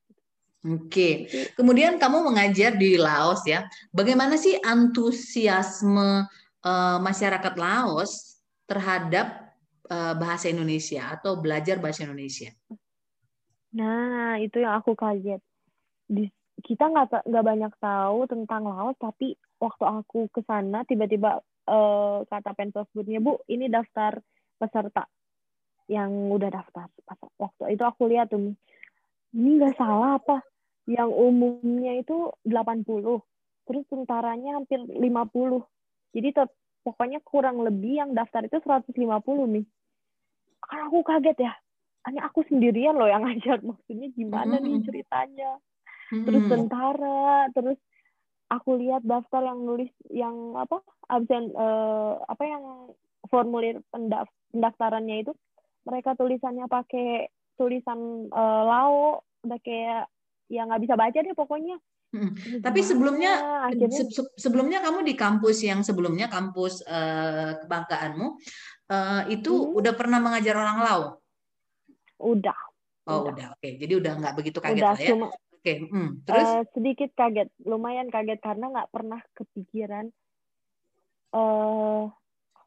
Oke, kemudian kamu mengajar di Laos ya. Bagaimana sih antusiasme uh, masyarakat Laos terhadap uh, bahasa Indonesia atau belajar bahasa Indonesia? Nah, itu yang aku kaget. Di, kita nggak nggak banyak tahu tentang Laos, tapi waktu aku ke sana tiba-tiba uh, kata pensosbudnya, Bu, ini daftar peserta yang udah daftar. Waktu itu aku lihat tuh, ini nggak salah apa? Yang umumnya itu 80, terus tentaranya hampir 50. Jadi pokoknya kurang lebih yang daftar itu 150 nih. Karena aku kaget ya, hanya aku sendirian loh yang [LAUGHS] ngajar maksudnya gimana nih ceritanya terus tentara terus aku lihat daftar yang nulis yang apa absen uh, apa yang formulir pendaf pendaftarannya itu mereka tulisannya pakai tulisan uh, lao udah kayak ya nggak bisa baca deh pokoknya Hmm. Tapi sebelumnya akhirnya... se sebelumnya kamu di kampus yang sebelumnya kampus uh, kebanggaanmu uh, itu hmm. udah pernah mengajar orang Lao? Udah. Oh udah, udah. oke. Okay. Jadi udah nggak begitu kaget udah, lah ya. Oke. Okay. Hmm. Terus? Uh, sedikit kaget, lumayan kaget karena nggak pernah kepikiran uh,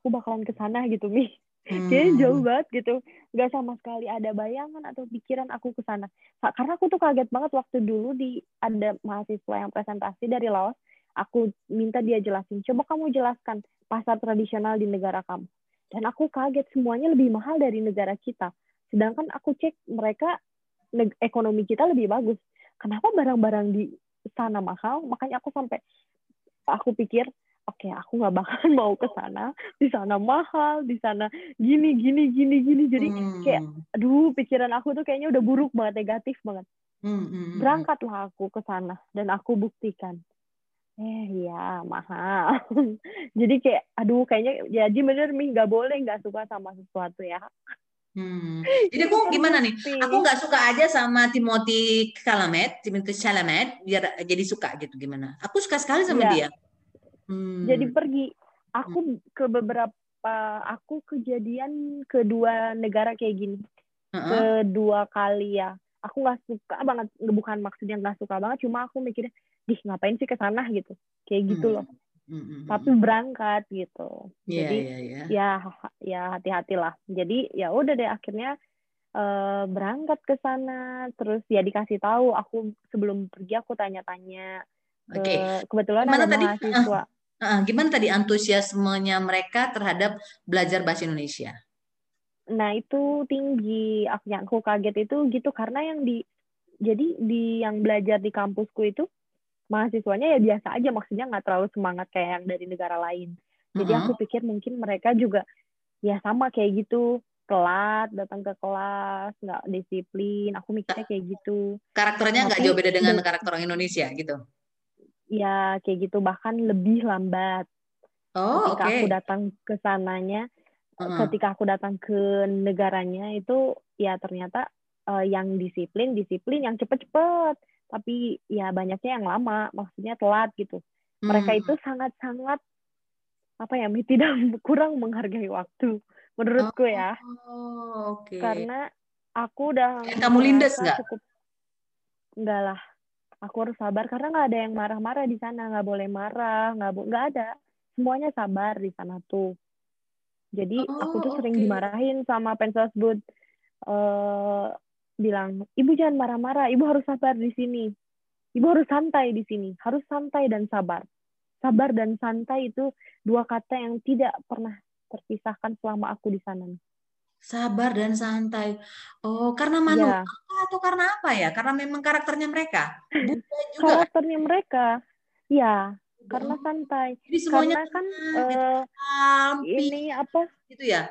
aku bakalan ke sana gitu mi. [LAUGHS] Hmm. Kayaknya jauh banget gitu, nggak sama sekali ada bayangan atau pikiran aku ke sana. Karena aku tuh kaget banget waktu dulu di ada mahasiswa yang presentasi dari Laos, aku minta dia jelasin. Coba kamu jelaskan pasar tradisional di negara kamu. dan aku kaget semuanya lebih mahal dari negara kita sedangkan aku cek mereka ekonomi kita lebih bagus. Kenapa barang-barang di sana mahal? Makanya aku sampai aku pikir oke okay, aku nggak bakal [LAUGHS] mau ke sana. Di sana mahal di sana gini gini gini gini. Jadi hmm. kayak aduh pikiran aku tuh kayaknya udah buruk banget negatif banget. Hmm, hmm, hmm, berangkatlah aku ke sana dan aku buktikan. Eh ya mahal. [LAUGHS] Jadi kayak aduh kayaknya ya jadi bener mi nggak boleh nggak suka sama sesuatu ya Hmm. Jadi aku gimana nih? Aku nggak suka aja sama Timothy Chalamet, Timothy Chalamet, biar jadi suka gitu gimana? Aku suka sekali sama ya. dia. Hmm. Jadi pergi. Aku hmm. ke beberapa, aku kejadian kedua negara kayak gini, uh-uh. kedua kali ya. Aku nggak suka banget, bukan maksudnya nggak suka banget, cuma aku mikirnya, dih ngapain sih ke sana gitu, kayak gitu hmm. loh. Mm-hmm. tapi berangkat gitu. Yeah, Jadi yeah, yeah. ya ya hati-hatilah. Jadi ya udah deh akhirnya uh, berangkat ke sana, terus ya dikasih tahu. Aku sebelum pergi aku tanya-tanya. Oke. Okay. Uh, kebetulan Gimana ada tadi? mahasiswa. Uh, uh, gimana tadi antusiasmenya mereka terhadap belajar bahasa Indonesia? Nah itu tinggi. Aku yang aku kaget itu gitu karena yang di jadi di yang belajar di kampusku itu mahasiswanya ya biasa aja maksudnya nggak terlalu semangat kayak yang dari negara lain jadi uh-huh. aku pikir mungkin mereka juga ya sama kayak gitu telat datang ke kelas nggak disiplin aku mikirnya kayak gitu karakternya nggak jauh beda dengan karakter orang Indonesia gitu ya kayak gitu bahkan lebih lambat oh, ketika okay. aku datang ke sananya uh-huh. ketika aku datang ke negaranya itu ya ternyata uh, yang disiplin disiplin yang cepet-cepet tapi ya banyaknya yang lama maksudnya telat gitu. Mereka hmm. itu sangat-sangat apa ya [LAUGHS] tidak kurang menghargai waktu menurutku ya. Oh, okay. karena aku udah kamu lindes nggak? cukup enggak lah. Aku harus sabar karena nggak ada yang marah-marah di sana. Nggak boleh marah nggak nggak ada. Semuanya sabar di sana tuh. Jadi oh, aku tuh sering dimarahin sama pensosbud. Uh, bilang, ibu jangan marah-marah, ibu harus sabar di sini. Ibu harus santai di sini, harus santai dan sabar. Sabar dan santai itu dua kata yang tidak pernah terpisahkan selama aku di sana. Sabar dan santai. Oh, karena manusia ya. atau karena apa ya? Karena memang karakternya mereka. [LAUGHS] juga. Karakternya mereka. Ya, karena santai. Jadi semuanya karena kan uh, ini apa? Gitu ya?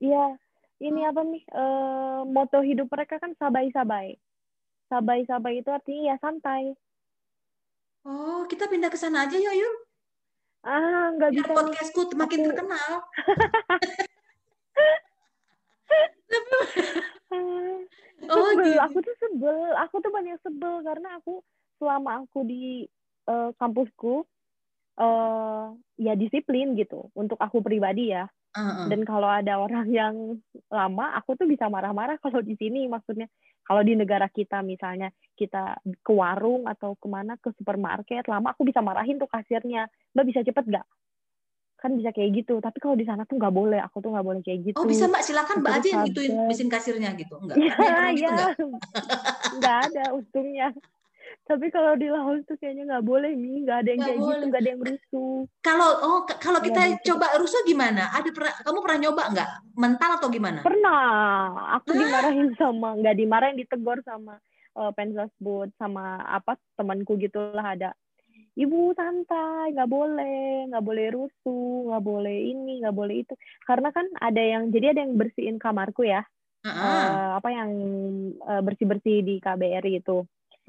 Iya, ini apa nih uh, moto hidup mereka kan sabai-sabai. Sabai-sabai itu artinya ya santai. Oh, kita pindah ke sana aja yuk, yuk. Ah, nggak bisa. podcastku makin aku... terkenal. [LAUGHS] oh, sebel. Gitu. Aku tuh sebel. Aku tuh banyak sebel karena aku selama aku di uh, kampusku uh, ya disiplin gitu untuk aku pribadi ya Uh-uh. Dan kalau ada orang yang lama, aku tuh bisa marah-marah kalau di sini maksudnya. Kalau di negara kita misalnya kita ke warung atau ke mana ke supermarket lama, aku bisa marahin tuh kasirnya. Mbak bisa cepet gak? Kan bisa kayak gitu. Tapi kalau di sana tuh nggak boleh. Aku tuh nggak boleh kayak gitu. Oh bisa mbak, silakan mbak aja yang gituin mesin kasirnya gitu. Enggak? Iya, iya. [LAUGHS] Nggak ada untungnya tapi kalau di Laos tuh kayaknya nggak boleh nih nggak ada yang gak kayak gitu, boleh. gitu nggak ada yang rusuh. Kalau oh kalau kita gak coba rusuh gimana? Ada pernah kamu pernah nyoba nggak? Mental atau gimana? Pernah. Aku dimarahin sama nggak dimarahin ditegur sama uh, pensosbud sama apa temanku gitulah ada. Ibu santai nggak boleh nggak boleh rusuh nggak boleh ini nggak boleh itu. Karena kan ada yang jadi ada yang bersihin kamarku ya. Uh -uh. Uh, apa yang uh, bersih bersih di KBRI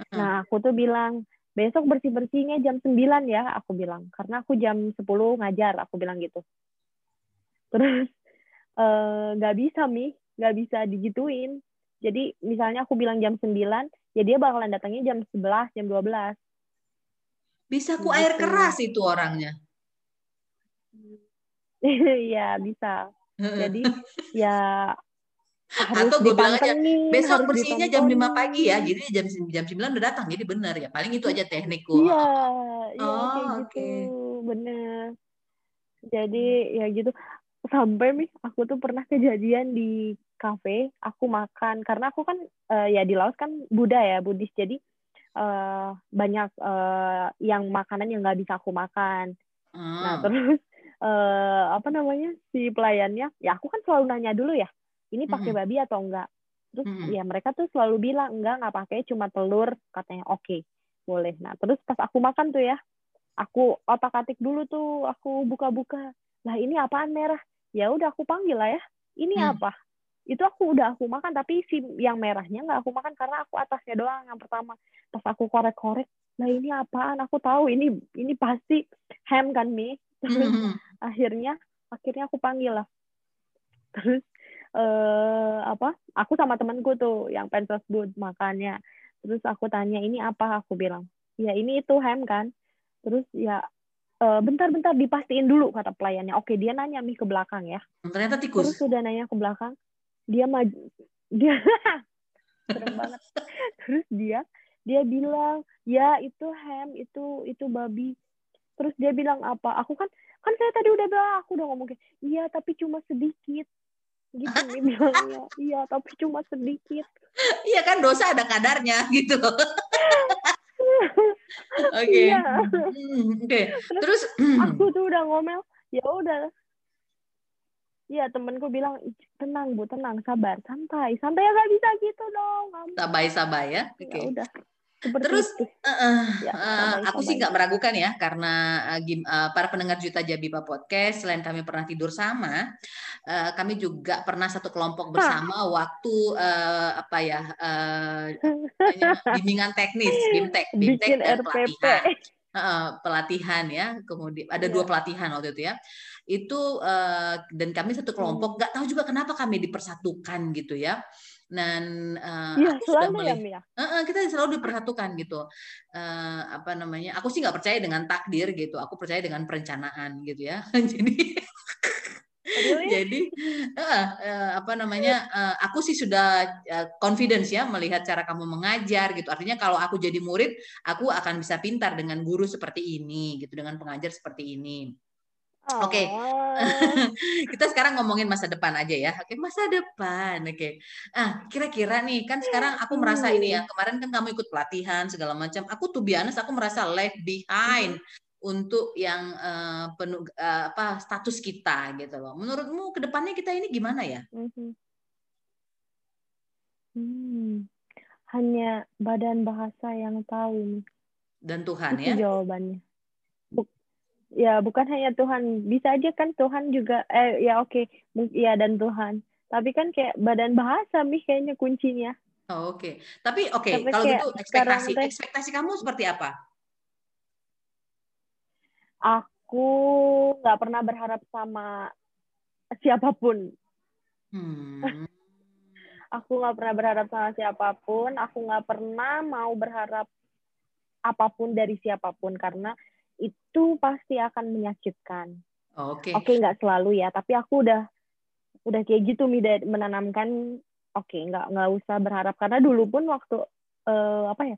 Nah, aku tuh bilang, besok bersih-bersihnya jam 9 ya, aku bilang. Karena aku jam 10 ngajar, aku bilang gitu. Terus, [LAUGHS] eh, nggak uh, bisa, Mi. Nggak bisa digituin. Jadi, misalnya aku bilang jam 9, ya dia bakalan datangnya jam 11, jam 12. Bisa ku gitu. air keras itu orangnya. [LAUGHS] Iya, bisa. Jadi, [LAUGHS] ya harus atau gue bilang aja besok bersihnya jam 5 pagi ya. Jadi jam jam 9 udah datang jadi benar ya. Paling itu aja teknikku. Iya iya oh, kayak okay. gitu bener. Jadi ya gitu. Sampai nih aku tuh pernah kejadian di kafe aku makan. Karena aku kan uh, ya di Laos kan Buddha ya Buddhis. Jadi uh, banyak uh, yang makanan yang nggak bisa aku makan. Uh. nah terus uh, [LAUGHS] apa namanya si pelayannya ya aku kan selalu nanya dulu ya ini pakai babi atau enggak? Terus Mm-mm. ya mereka tuh selalu bilang enggak nggak pakai cuma telur katanya. Oke boleh. Nah terus pas aku makan tuh ya aku otak atik dulu tuh aku buka-buka. Lah ini apaan merah? Ya udah aku panggil lah ya. Ini Hmm. apa? Itu aku udah aku makan tapi si yang merahnya nggak aku makan karena aku atasnya doang yang pertama. Pas aku korek-korek nah ini apaan? Aku tahu ini ini pasti ham kan mi? [LAUGHS] Terus Mm-mm. akhirnya akhirnya aku panggil lah. Terus eh apa aku sama temanku tuh yang pengen tersebut makannya terus aku tanya ini apa? Aku bilang ya ini itu ham kan? Terus ya eh, bentar-bentar dipastiin dulu kata pelayannya. Oke dia nanya mi ke belakang ya. Ternyata terus tikus. sudah nanya ke belakang dia maju dia [LAUGHS] serem banget. Terus dia dia bilang ya itu ham itu itu babi. Terus dia bilang apa? Aku kan kan saya tadi udah bilang aku udah ngomong kayak iya tapi cuma sedikit gitu dia bilangnya iya tapi cuma sedikit Iya kan dosa ada kadarnya gitu. [LAUGHS] Oke. Iya. Hmm, Oke. Terus [CLEARS THROAT] aku tuh udah ngomel ya udah Iya temenku bilang "Ih, tenang bu tenang sabar santai santai ya nggak bisa gitu dong kamu sabai-sabai ya. ya Oke. udah seperti Terus, itu Eh, Ya, aku sih nggak meragukan ya karena gim- eh, para pendengar Juta Jabiba podcast selain kami pernah tidur sama, eh, kami juga pernah satu kelompok bersama waktu eh, apa ya namanya, [LAUGHS] bimbingan teknis, bimtek, bimtek bikin dan RPP pelatihan. Heeh, pelatihan ya, kemudian ada Iya. dua pelatihan waktu itu ya. Itu eh, dan kami satu kelompok, nggak tahu juga kenapa kami dipersatukan gitu ya. Dan eh, Iya aku sudah ya Mia Heeh, kita selalu dipersatukan gitu. Eh, apa namanya? Aku sih nggak percaya dengan takdir gitu. Aku percaya dengan perencanaan gitu ya. [LAUGHS] Jadi jadi eh, eh, apa namanya? eh, aku sih sudah eh, confidence ya melihat cara kamu mengajar gitu. Artinya kalau aku jadi murid, aku akan bisa pintar dengan guru seperti ini gitu, dengan pengajar seperti ini. Oke. Oh. [LAUGHS] kita sekarang ngomongin masa depan aja ya. Oke, masa depan. Oke. Ah, kira-kira nih kan sekarang aku merasa ini ya, kemarin kan kamu ikut pelatihan segala macam. Aku tuh biasa aku merasa left behind untuk yang eh, penuh eh, apa status kita gitu loh. Menurutmu ke depannya kita ini gimana ya? Mhm. Hmm. Hanya badan bahasa yang tahu. Dan Tuhan Itu ya. jawabannya. Ya bukan hanya Tuhan, bisa aja kan Tuhan juga eh ya oke, Mung- ya dan Tuhan. Tapi kan kayak badan bahasa nih kayaknya kuncinya. Oh, Oke. Tapi oke, Tapi kalau gitu ekspektasi teh- ekspektasi kamu seperti apa? Aku nggak pernah berharap sama siapa pun. Hmm. [LAUGHS] Aku nggak pernah berharap sama siapa pun. Aku nggak pernah mau berharap apa pun dari siapa pun karena itu pasti akan menyakitkan. Oke. Oke, nggak selalu ya, tapi aku udah udah kayak gitu Mi, dari- menanamkan oke nggak nggak usah berharap karena dulu pun waktu eh, apa ya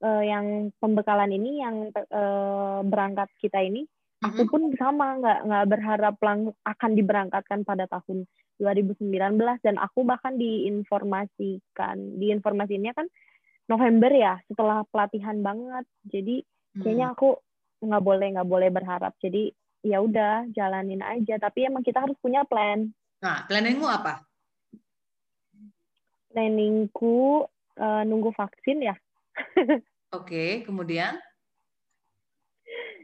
eh, yang pembekalan ini yang eh, berangkat kita ini aku Mhm. pun sama nggak nggak berharap lang akan diberangkatkan pada tahun 2019 dan aku bahkan diinformasikan diinformasinya kan November ya setelah pelatihan banget jadi kayaknya Hmm. aku nggak boleh nggak boleh berharap. Jadi ya udah jalanin aja. Tapi emang kita harus punya plan. Nah, planningmu apa? planningku eh, nunggu vaksin ya. [LAUGHS] Oke, kemudian?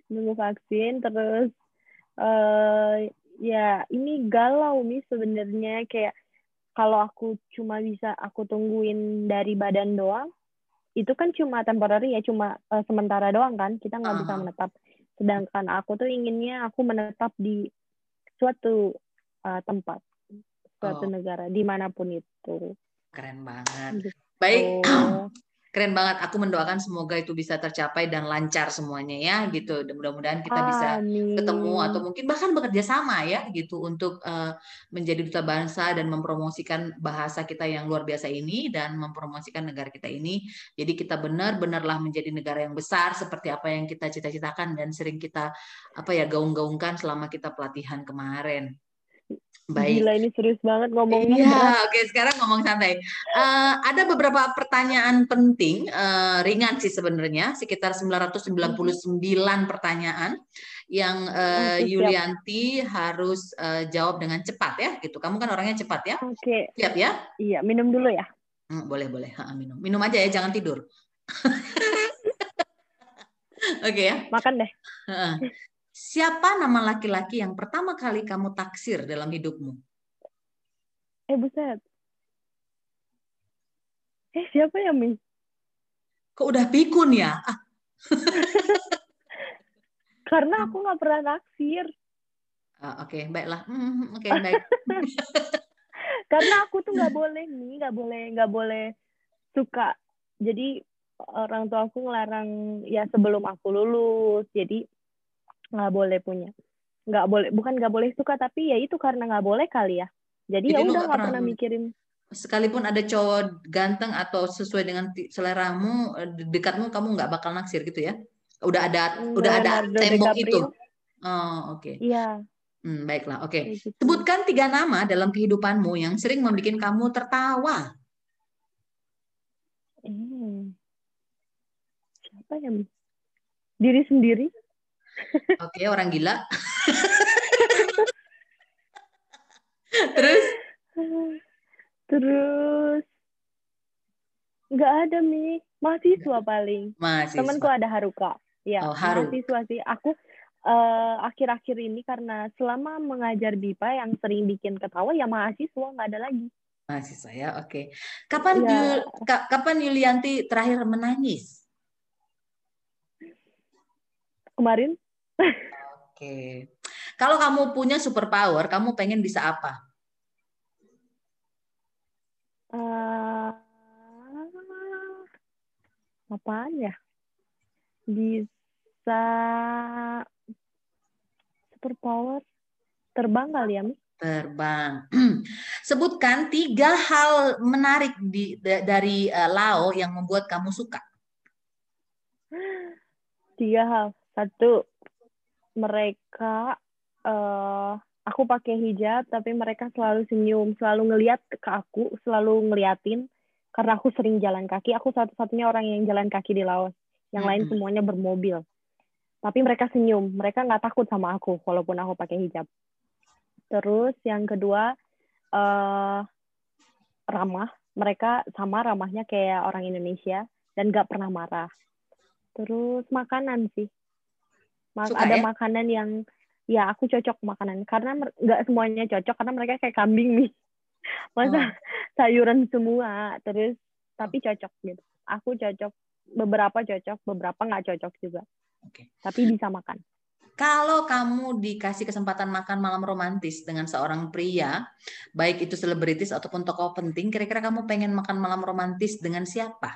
Nunggu vaksin terus eh ya ini galau nih sebenarnya. Kayak kalau aku cuma bisa aku tungguin dari badan doang itu kan cuma temporary ya cuma eh, sementara doang kan kita nggak bisa Aha. menetap sedangkan aku tuh inginnya aku menetap di suatu eh, tempat suatu Oh. negara di mana pun itu keren banget. Gitu. Baik, keren banget. Aku mendoakan semoga itu bisa tercapai dan lancar semuanya ya, gitu. Mudah-mudahan kita bisa Amin. ketemu atau mungkin bahkan bekerja sama ya, gitu, untuk eh, menjadi duta bangsa dan mempromosikan bahasa kita yang luar biasa ini dan mempromosikan negara kita ini. Jadi kita benar-benarlah menjadi negara yang besar seperti apa yang kita cita-citakan dan sering kita apa ya gaung-gaungkan selama kita pelatihan kemarin. Baik. Gila ini serius banget ngomongnya. Iya, oke sekarang ngomong santai. Uh, ada beberapa pertanyaan penting, uh, ringan sih sebenarnya, sekitar 999 pertanyaan yang uh, Yulianti harus uh, jawab dengan cepat ya, gitu. Kamu kan orangnya cepat ya? Oke. Siap ya? Iya, minum dulu ya. Hmm, boleh boleh, ha, minum. Minum aja ya, jangan tidur. [LAUGHS] oke okay, ya. Makan deh. Siapa nama laki-laki yang pertama kali kamu taksir dalam hidupmu? Eh, buset. Eh, siapa ya, Mi? Kok udah pikun ya? Ah. [LAUGHS] Karena aku nggak pernah taksir. Uh, Oke, okay, baiklah. Mm, Oke, okay, baik. [LAUGHS] Karena aku tuh nggak boleh nih, nggak boleh, nggak boleh suka. Jadi orang tua aku ngelarang ya sebelum aku lulus. Jadi nggak boleh punya. Nggak boleh bukan nggak boleh suka tapi ya itu karena nggak boleh kali ya. Jadi, jadi ya udah nggak pernah mikirin. Sekalipun ada cowok ganteng atau sesuai dengan seleramu eh, dekatmu kamu nggak bakal naksir gitu ya? Udah ada Leonardo udah ada tembok itu? Oh oke. Okay. iya. Hmm, baiklah oke. Okay. gitu. sebutkan tiga nama dalam kehidupanmu yang sering membuat kamu tertawa. Hmm. siapa ya diri sendiri Oke, orang gila. Terus? Terus nggak ada mi mahasiswa paling. Mahasiswa. Temanku ada Haruka. Ya, oh, Haru. mahasiswa sih. Aku uh, akhir-akhir ini karena selama mengajar BIPA yang sering bikin ketawa ya mahasiswa nggak ada lagi. Mahasiswa ya, oke. Okay. Kapan ya. Yul, kapan Yulianti terakhir menangis? Kemarin Oke. Kalau kamu punya superpower, kamu pengen bisa apa? Uh, apaan ya? Bisa superpower terbang kali ya, Mi? Terbang. [CLEARS THROAT] Sebutkan tiga hal menarik di dari uh, Lao yang membuat kamu suka. [GASPS] Tiga hal. Satu, mereka uh, aku pakai hijab tapi mereka selalu senyum selalu ngeliat ke aku selalu ngeliatin karena aku sering jalan kaki. Aku satu-satunya orang yang jalan kaki di Laos yang mm -hmm. lain semuanya bermobil. Tapi mereka senyum. Mereka nggak takut sama aku walaupun aku pakai hijab. Terus yang kedua uh, ramah. Mereka sama ramahnya kayak orang Indonesia dan nggak pernah marah. Terus makanan sih Mas, Suka, ada ya? makanan yang ya aku cocok makanan karena nggak semuanya cocok karena mereka kayak kambing nih. [LAUGHS] Masa oh. sayuran semua terus tapi cocok gitu. Aku cocok beberapa cocok, beberapa nggak cocok juga. Oke. Okay. Tapi bisa makan. Kalau kamu dikasih kesempatan makan malam romantis dengan seorang pria, baik itu selebritis ataupun tokoh penting, kira-kira kamu pengen makan malam romantis dengan siapa?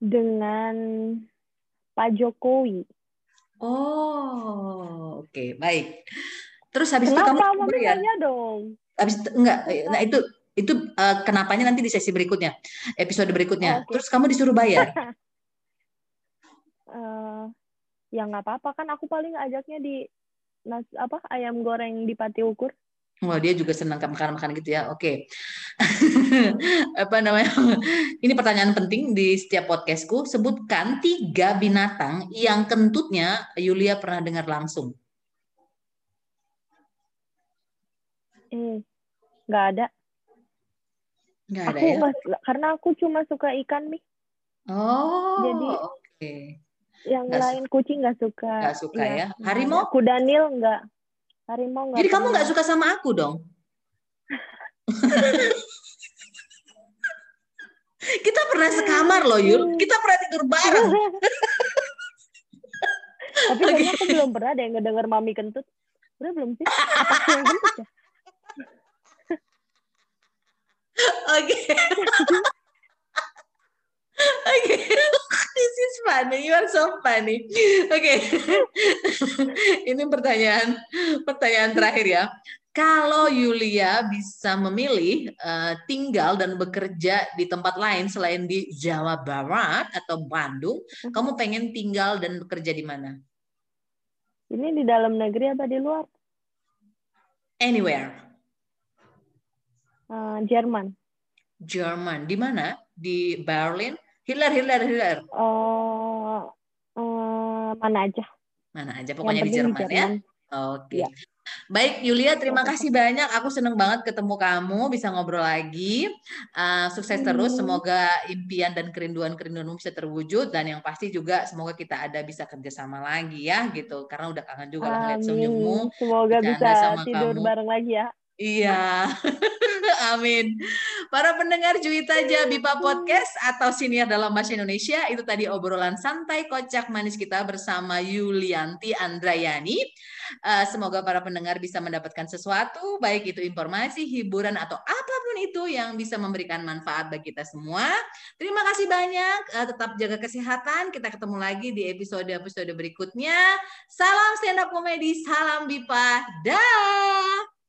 Dengan Pak Jokowi. Oh, oke, okay. baik. Terus habis Kenapa? itu kamu ya? dong. Habis itu, enggak, nah itu itu uh, kenapanya nanti di sesi berikutnya, episode berikutnya. Oh, okay. Terus kamu disuruh bayar. uh, [LAUGHS] ya nggak apa-apa kan aku paling ajaknya di nas apa ayam goreng di Pati Ukur. Wah, dia juga senang makan-makan gitu ya. Oke. [LAUGHS] Apa namanya? Ini pertanyaan penting di setiap podcastku. Sebutkan tiga binatang yang kentutnya Yulia pernah dengar langsung. Hmm, nggak ada. Nggak ada aku ya? Mas, karena aku cuma suka ikan nih. Oh, Jadi, oke. Okay. Yang gak lain kucing nggak suka. Nggak suka ya? ya. Harimau? Kudanil nggak. Harimau Jadi kamu nggak suka sama aku dong? [LAUGHS] Kita pernah sekamar loh, Yul. Kita pernah tidur bareng. [LAUGHS] Tapi kayaknya aku belum pernah deh ngedenger mami kentut. Udah belum sih? Apa sih yang kentut ya? [LAUGHS] Oke. Oke, is funny. You are so funny. [LAUGHS] Oke, okay. [LAUGHS] ini pertanyaan pertanyaan terakhir ya. Kalau Yulia bisa memilih uh, tinggal dan bekerja di tempat lain selain di Jawa Barat atau Bandung, kamu pengen tinggal dan bekerja di mana? Ini di dalam negeri apa di luar? Anywhere. Uh, Jerman. Jerman. Di mana? Di Berlin? Hitler, Hitler, Hitler. Uh, uh, mana aja. Mana aja, pokoknya di Jerman, Jerman ya. Oke. Okay. Ya. Baik, Yulia, terima kasih banyak. Aku senang banget ketemu kamu, bisa ngobrol lagi. Uh, sukses terus, semoga impian dan kerinduan-kerinduanmu bisa terwujud. Dan yang pasti juga semoga kita ada bisa kerjasama lagi ya, gitu. Karena udah kangen juga lah ngeliat senyummu. Semoga bisa sama tidur kamu. bareng lagi ya. Iya. [LAUGHS] [LAUGHS] Amin. Para pendengar Juwita Bipa Podcast atau Siniar dalam Bahasa Indonesia, itu tadi obrolan santai kocak manis kita bersama Yulianti Andrayani. Uh, semoga para pendengar bisa mendapatkan sesuatu, baik itu informasi, hiburan, atau apa pun itu yang bisa memberikan manfaat bagi kita semua. Terima kasih banyak, uh, tetap jaga kesehatan. Kita ketemu lagi di episode-episode berikutnya. Salam stand up komedi, salam Bipa. Dah.